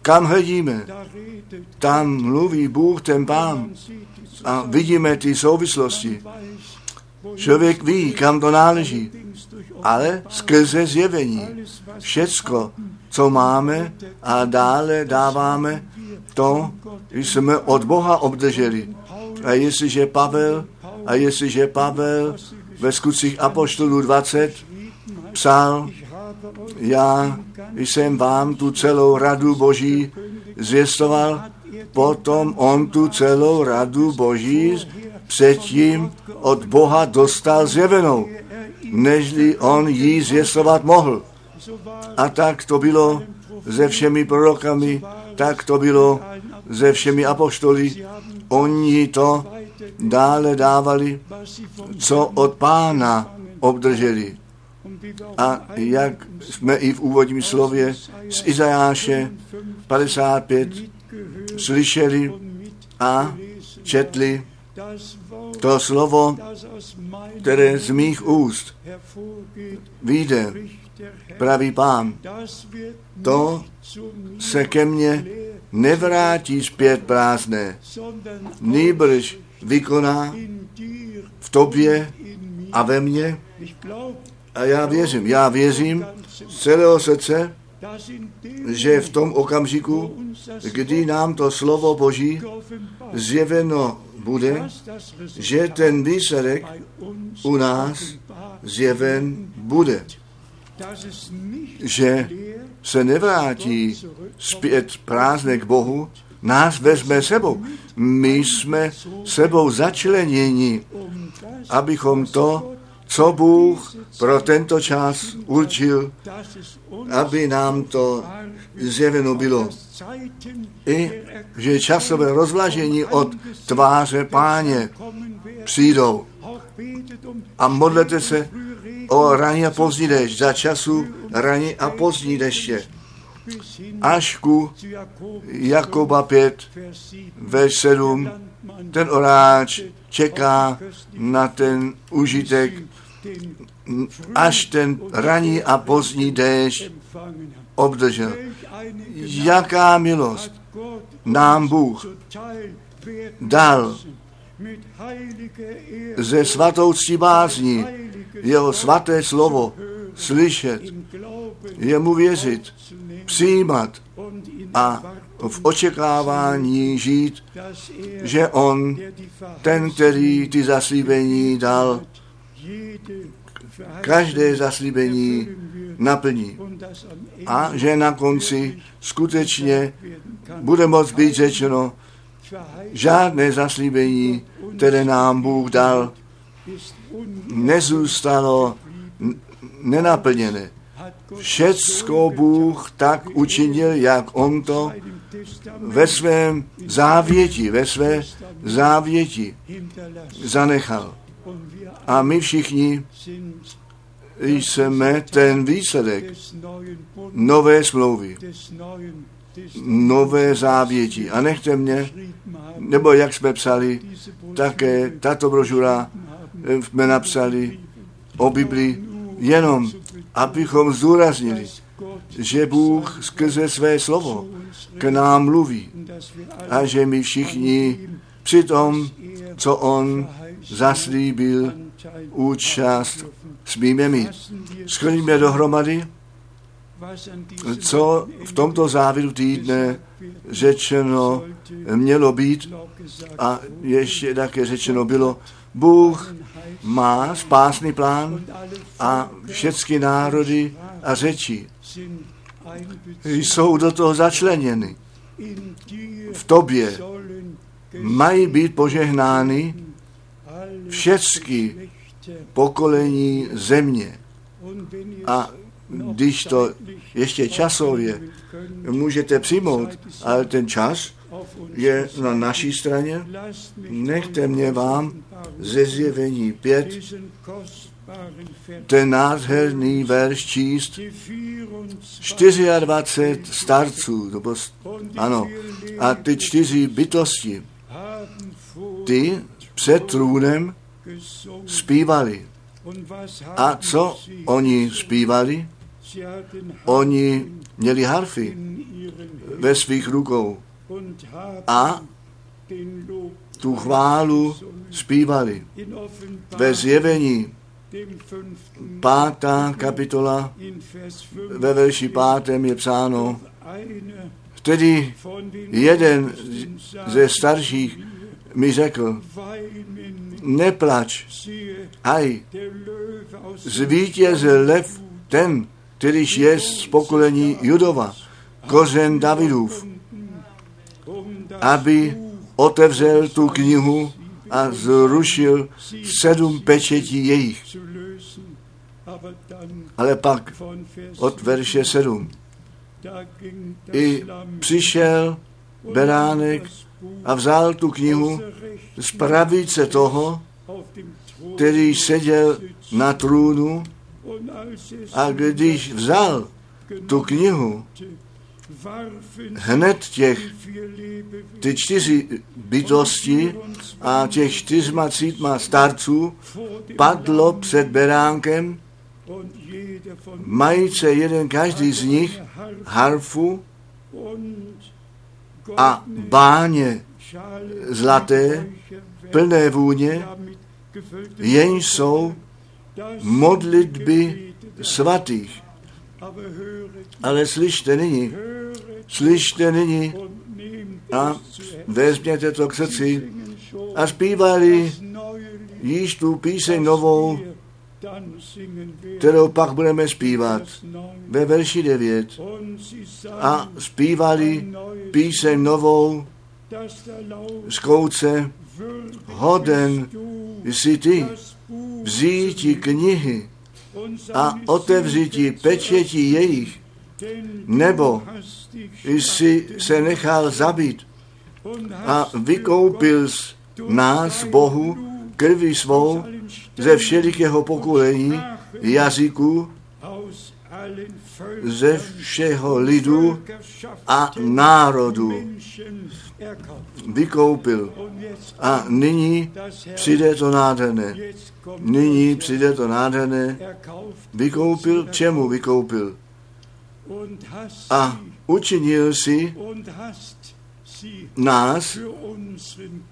Kam hledíme, tam mluví Bůh, ten Pán. A vidíme ty souvislosti. Člověk ví, kam to náleží, ale skrze zjevení. Všecko, co máme a dále dáváme, to jsme od Boha obdrželi. A jestliže Pavel, a jestliže Pavel ve skutcích Apoštolů 20 psal, já jsem vám tu celou radu Boží zvěstoval, potom on tu celou radu Boží předtím od Boha dostal zjevenou, nežli on jí zvěstovat mohl. A tak to bylo se všemi prorokami, tak to bylo se všemi apoštoly. Oni to dále dávali, co od pána obdrželi. A jak jsme i v úvodním slově z Izajáše 55 slyšeli a četli to slovo, které z mých úst vyjde, pravý pán, to se ke mně nevrátí zpět prázdné, nýbrž vykoná v tobě a ve mně. A já věřím, já věřím z celého srdce, že v tom okamžiku, kdy nám to slovo Boží zjeveno bude, že ten výsledek u nás zjeven bude. Že se nevrátí zpět prázdné k Bohu, nás vezme sebou. My jsme sebou začleněni, abychom to, co Bůh pro tento čas určil, aby nám to zjeveno bylo. I že časové rozvlažení od tváře páně přijdou. A modlete se o raní a pozdní dešť, za času raní a pozdní deště. Až ku Jakoba 5, ve 7, ten oráč čeká na ten užitek, až ten raní a pozdní déšť obdržel. Jaká milost nám Bůh dal ze svatou bázní jeho svaté slovo slyšet, jemu věřit, přijímat a v očekávání žít, že on, ten, který ty zaslíbení dal, každé zaslíbení naplní. A že na konci skutečně bude moct být řečeno, žádné zaslíbení, které nám Bůh dal, nezůstalo nenaplněné. Všecko Bůh tak učinil, jak On to ve svém závěti, ve své závěti zanechal. A my všichni jsme ten výsledek nové smlouvy, nové závěti. A nechte mě, nebo jak jsme psali, také tato brožura jsme napsali o Biblii, jenom abychom zdůraznili, že Bůh skrze své slovo k nám mluví a že my všichni při tom, co On zaslíbil, účast smíme mít. Schrníme dohromady, co v tomto závěru týdne řečeno mělo být a ještě také řečeno bylo, Bůh má spásný plán a všechny národy a řeči jsou do toho začleněny. V tobě mají být požehnány všechny pokolení země. A když to ještě časově můžete přijmout, ale ten čas je na naší straně, nechte mě vám ze zjevení pět ten nádherný verš číst 24 starců, nebo, ano, a ty čtyři bytosti ty před trůnem zpívali. A co oni zpívali? Oni měli harfy ve svých rukou a tu chválu zpívali. Ve zjevení pátá kapitola in Vers 5, ve verši pátém je psáno, tedy jeden ze starších mi řekl, neplač, aj, zvítězil lev ten, kterýž je z pokolení Judova, kořen Davidův, aby otevřel tu knihu a zrušil sedm pečetí jejich. Ale pak od verše 7. da ging das I přišel beránek a vzal tu knihu z pravice toho, který seděl na trůnu a když vzal tu knihu, hned těch ty čtyři bytosti a těch čtyřma cítma starců padlo před beránkem, majíce jeden každý z nich harfu a báně zlaté, plné vůně, jenž jsou modlitby svatých. Ale slyšte nyní, slyšte nyní a vezměte to k srdci a zpívali již tu píseň novou, kterou pak budeme zpívat Vers 9. ve verši 9. Und sie A zpívali píseň novou z kouce Hoden jsi ty vzíti knihy a otevřítí pečetí jejich, nebo jsi se nechal zabít a vykoupil Gott nás, Bohu, krví svou ze Stämmen všelikého pokolení, jazyků, ze všeho lidu a národu vykoupil. A nyní přijde to nádherné. Nyní přijde to nádherné. Vykoupil, čemu vykoupil? A učinil si nás,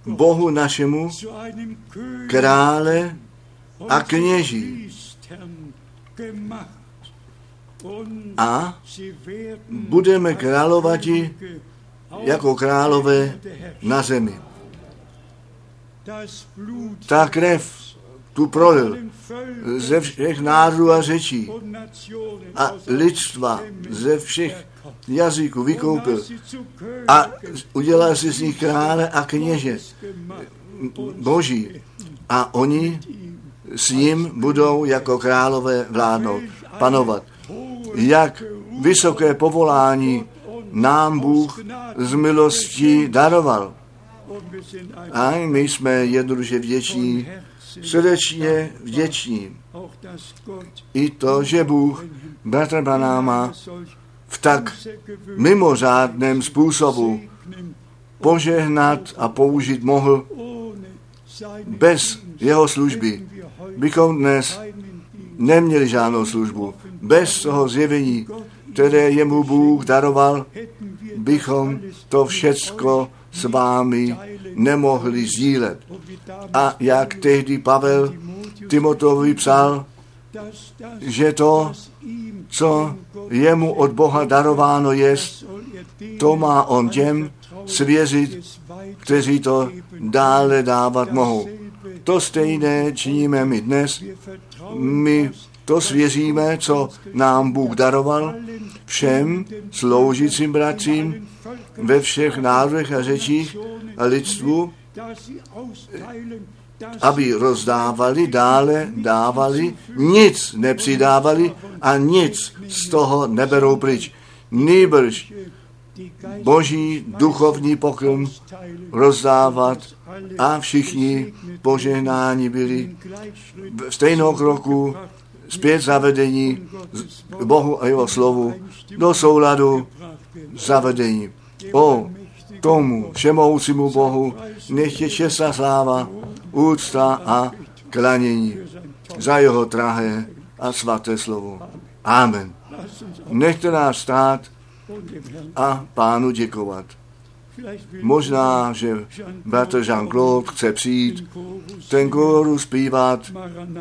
Bohu našemu, krále a kněží. A budeme královati jako králové na zemi. Ta krev tu prolil ze všech národů a řečí a lidstva ze všech Und vykoupil a udělal si z nich krále a kněže boží. A oni s ním budou jako králové vládnout, panovat. Jak vysoké povolání nám Bůh z milostí daroval. A my jsme jednoduše vděční, srdečně vděční. I to, že Bůh bratra Branáma solch v tak mimořádném způsobu požehnat a použít mohl bez jeho služby. Bychom dnes neměli žádnou službu. Bez toho zjevení, které jemu Bůh daroval, bychom to všecko s vámi nemohli sdílet. A jak tehdy Pavel Timotovi psal, že to, co jemu od Boha darováno je, to má on těm svěřit, kteří to dále dávat mohou. To stejné činíme my dnes. My to svěříme, co nám Bůh daroval, všem sloužícím bratřím ve všech národech a řečích a lidstvu, aby rozdávali, dále dávali, nic nepřidávali a nic z toho neberou pryč. Nýbrž boží duchovní pokrm rozdávat a všichni požehnáni byli v stejnou kroku zpět zavedení Bohu a jeho slovu do souladu zavedení. O, tomu všemohoucímu Bohu, nech je sláva, úcta a klanění za jeho drahé a svaté slovo. Amen. Nechte nás stát a pánu děkovat. Možná, že bratr Jean-Claude chce přijít, ten kóru zpívat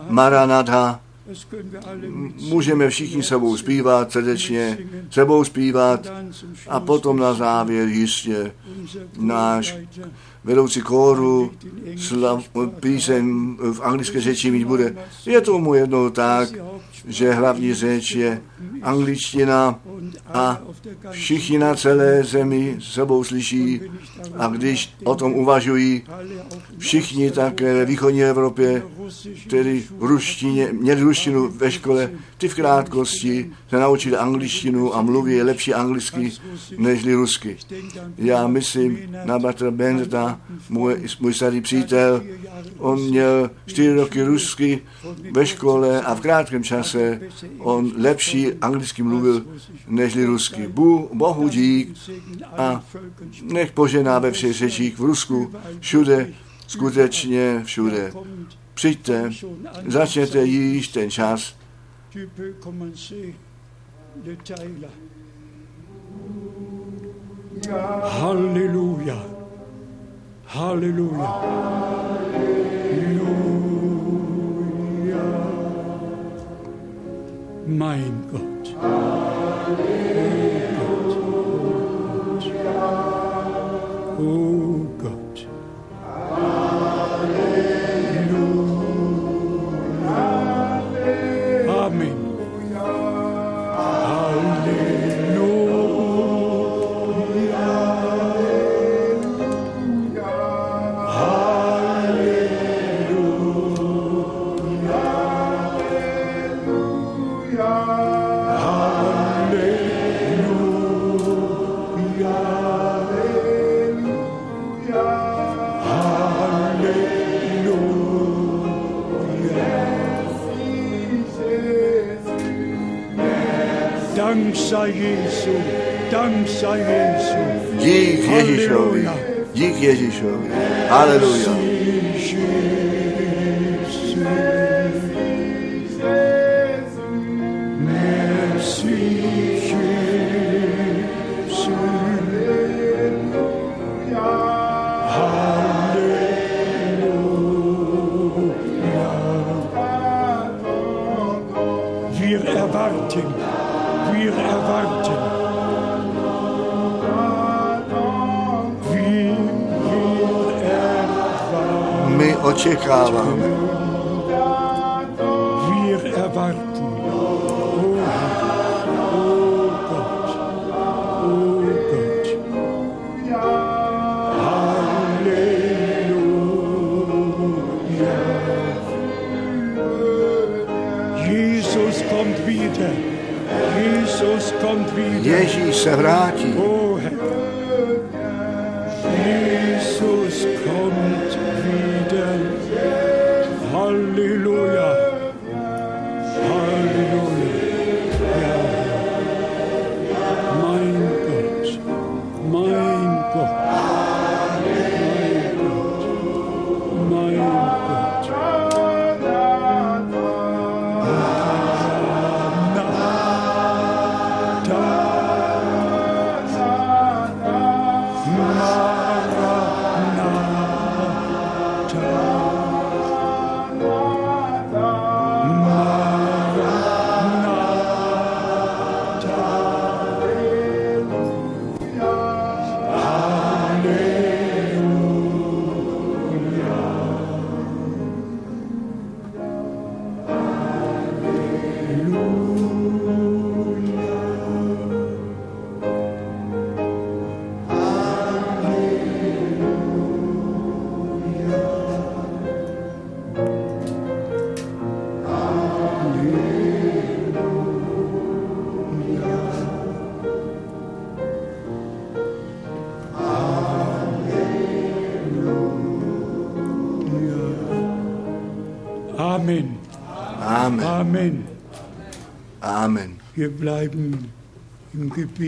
Maranatha, můžeme všichni sebou zpívat srdečně, sebou zpívat a potom na závěr jistě náš vedoucí kóru slav, píseň v anglické řeči mít bude. Je tomu jednou tak, že hlavní řeč je angličtina a všichni na celé zemi sebou slyší a když o tom uvažují, všichni také ve východní Evropě, tedy v ruštině, měli ruštinu ve škole, ty v krátkosti se naučili angličtinu a mluví lepší anglicky nežli rusky. Já myslím na bratra Bendeta, můj, můj starý přítel, on měl čtyři roky rusky ve škole a v krátkém čase on lepší anglicky mluvil nežli rusky. Bůh, Bohu dík a nech požená ve všech řečích v Rusku, všude, skutečně všude. Přijďte, začněte již ten čas. Halleluja. Halleluja. Halleluja. mein Gott. Alleluia. Oh Gott. Oh Gott. Oh Dzik Jezuszowi. Hallelujah.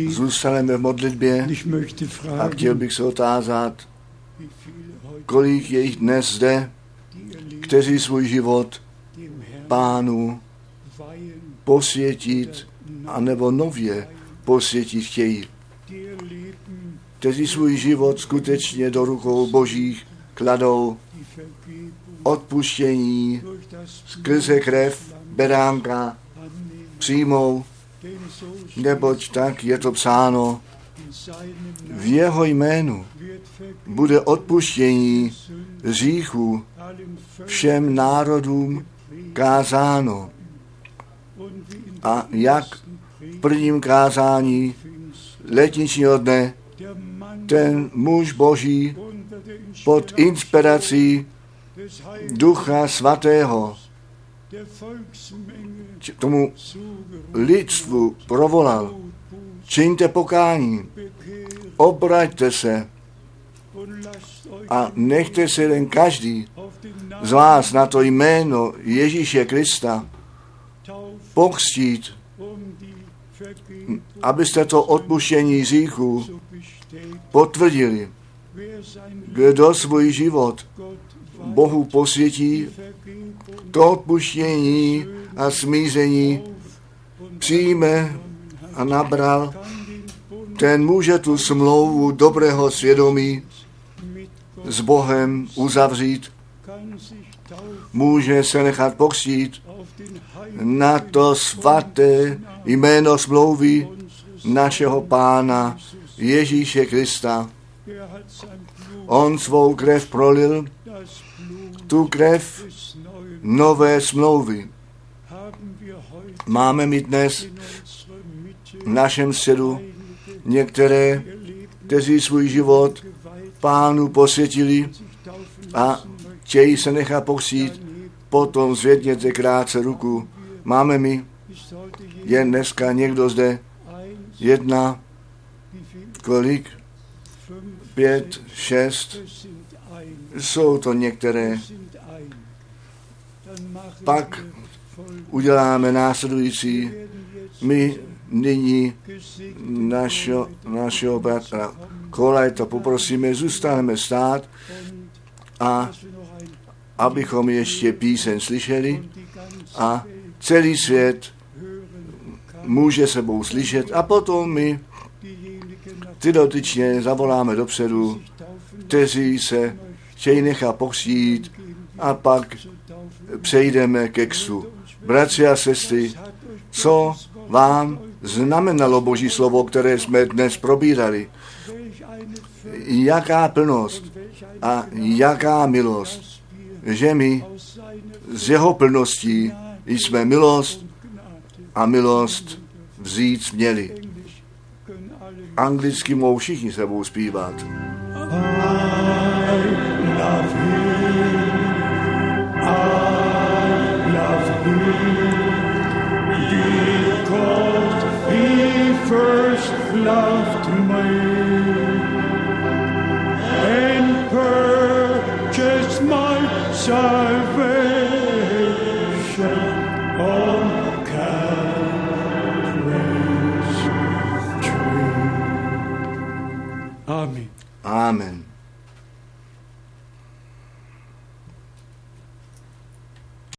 Zůstaneme v modlitbě. A chtěl bych se otázat, kolik je jich dnes zde, kteří svůj život pánu posvětit anebo nově posvětit chtějí. Kteří svůj život skutečně do rukou božích kladou odpuštění skrze krev beránka přijmou, neboť tak je to psáno, v jeho jménu bude odpuštění allen všem národům kázáno. A jak v prvním kázání letničního dne ten muž boží pod inspirací Ducha Svatého tomu lidstvu provolal. Čiňte pokání, obraťte se a nechte se jen každý z vás na to jméno Ježíše Krista Vergebung abyste to odpuštění bestätigen. potvrdili. Kdo svůj život Bohu posvětí, to odpuštění a und přijme a nabral, ten může tu smlouvu dobrého svědomí s Bohem uzavřít, může se nechat Heiligen na to svaté jméno smlouvy našeho Pána Ježíše Krista. On svou krev prolil, tu krev nové smlouvy. Máme mi dnes v našem einige některé, kteří svůj život pánu posvětili a chtějí se nechat pokřít, potom zvedněte krátce ruku. Máme heute je dneska někdo zde, jedna, kolik, pět, šest, jsou to některé. Pak. Uděláme následující. My nyní našeho, našeho bratra Kolajta poprosíme, zůstaneme stát a abychom ještě píseň slyšeli a celý svět může sebou slyšet a potom my ty dotyčně zavoláme dopředu, kteří se chtějí nechat pokřít a pak přejdeme ke ksu. Bratři a sestry, co vám znamenalo Boží slovo, které jsme dnes probírali? Jaká plnost a jaká milost, že my z jeho plností jsme milost a milost vzít měli. Anglicky mohou všichni sebou zpívat. love because he first loved me and purchased my salvation on Calvary's tree. Amen. Amen.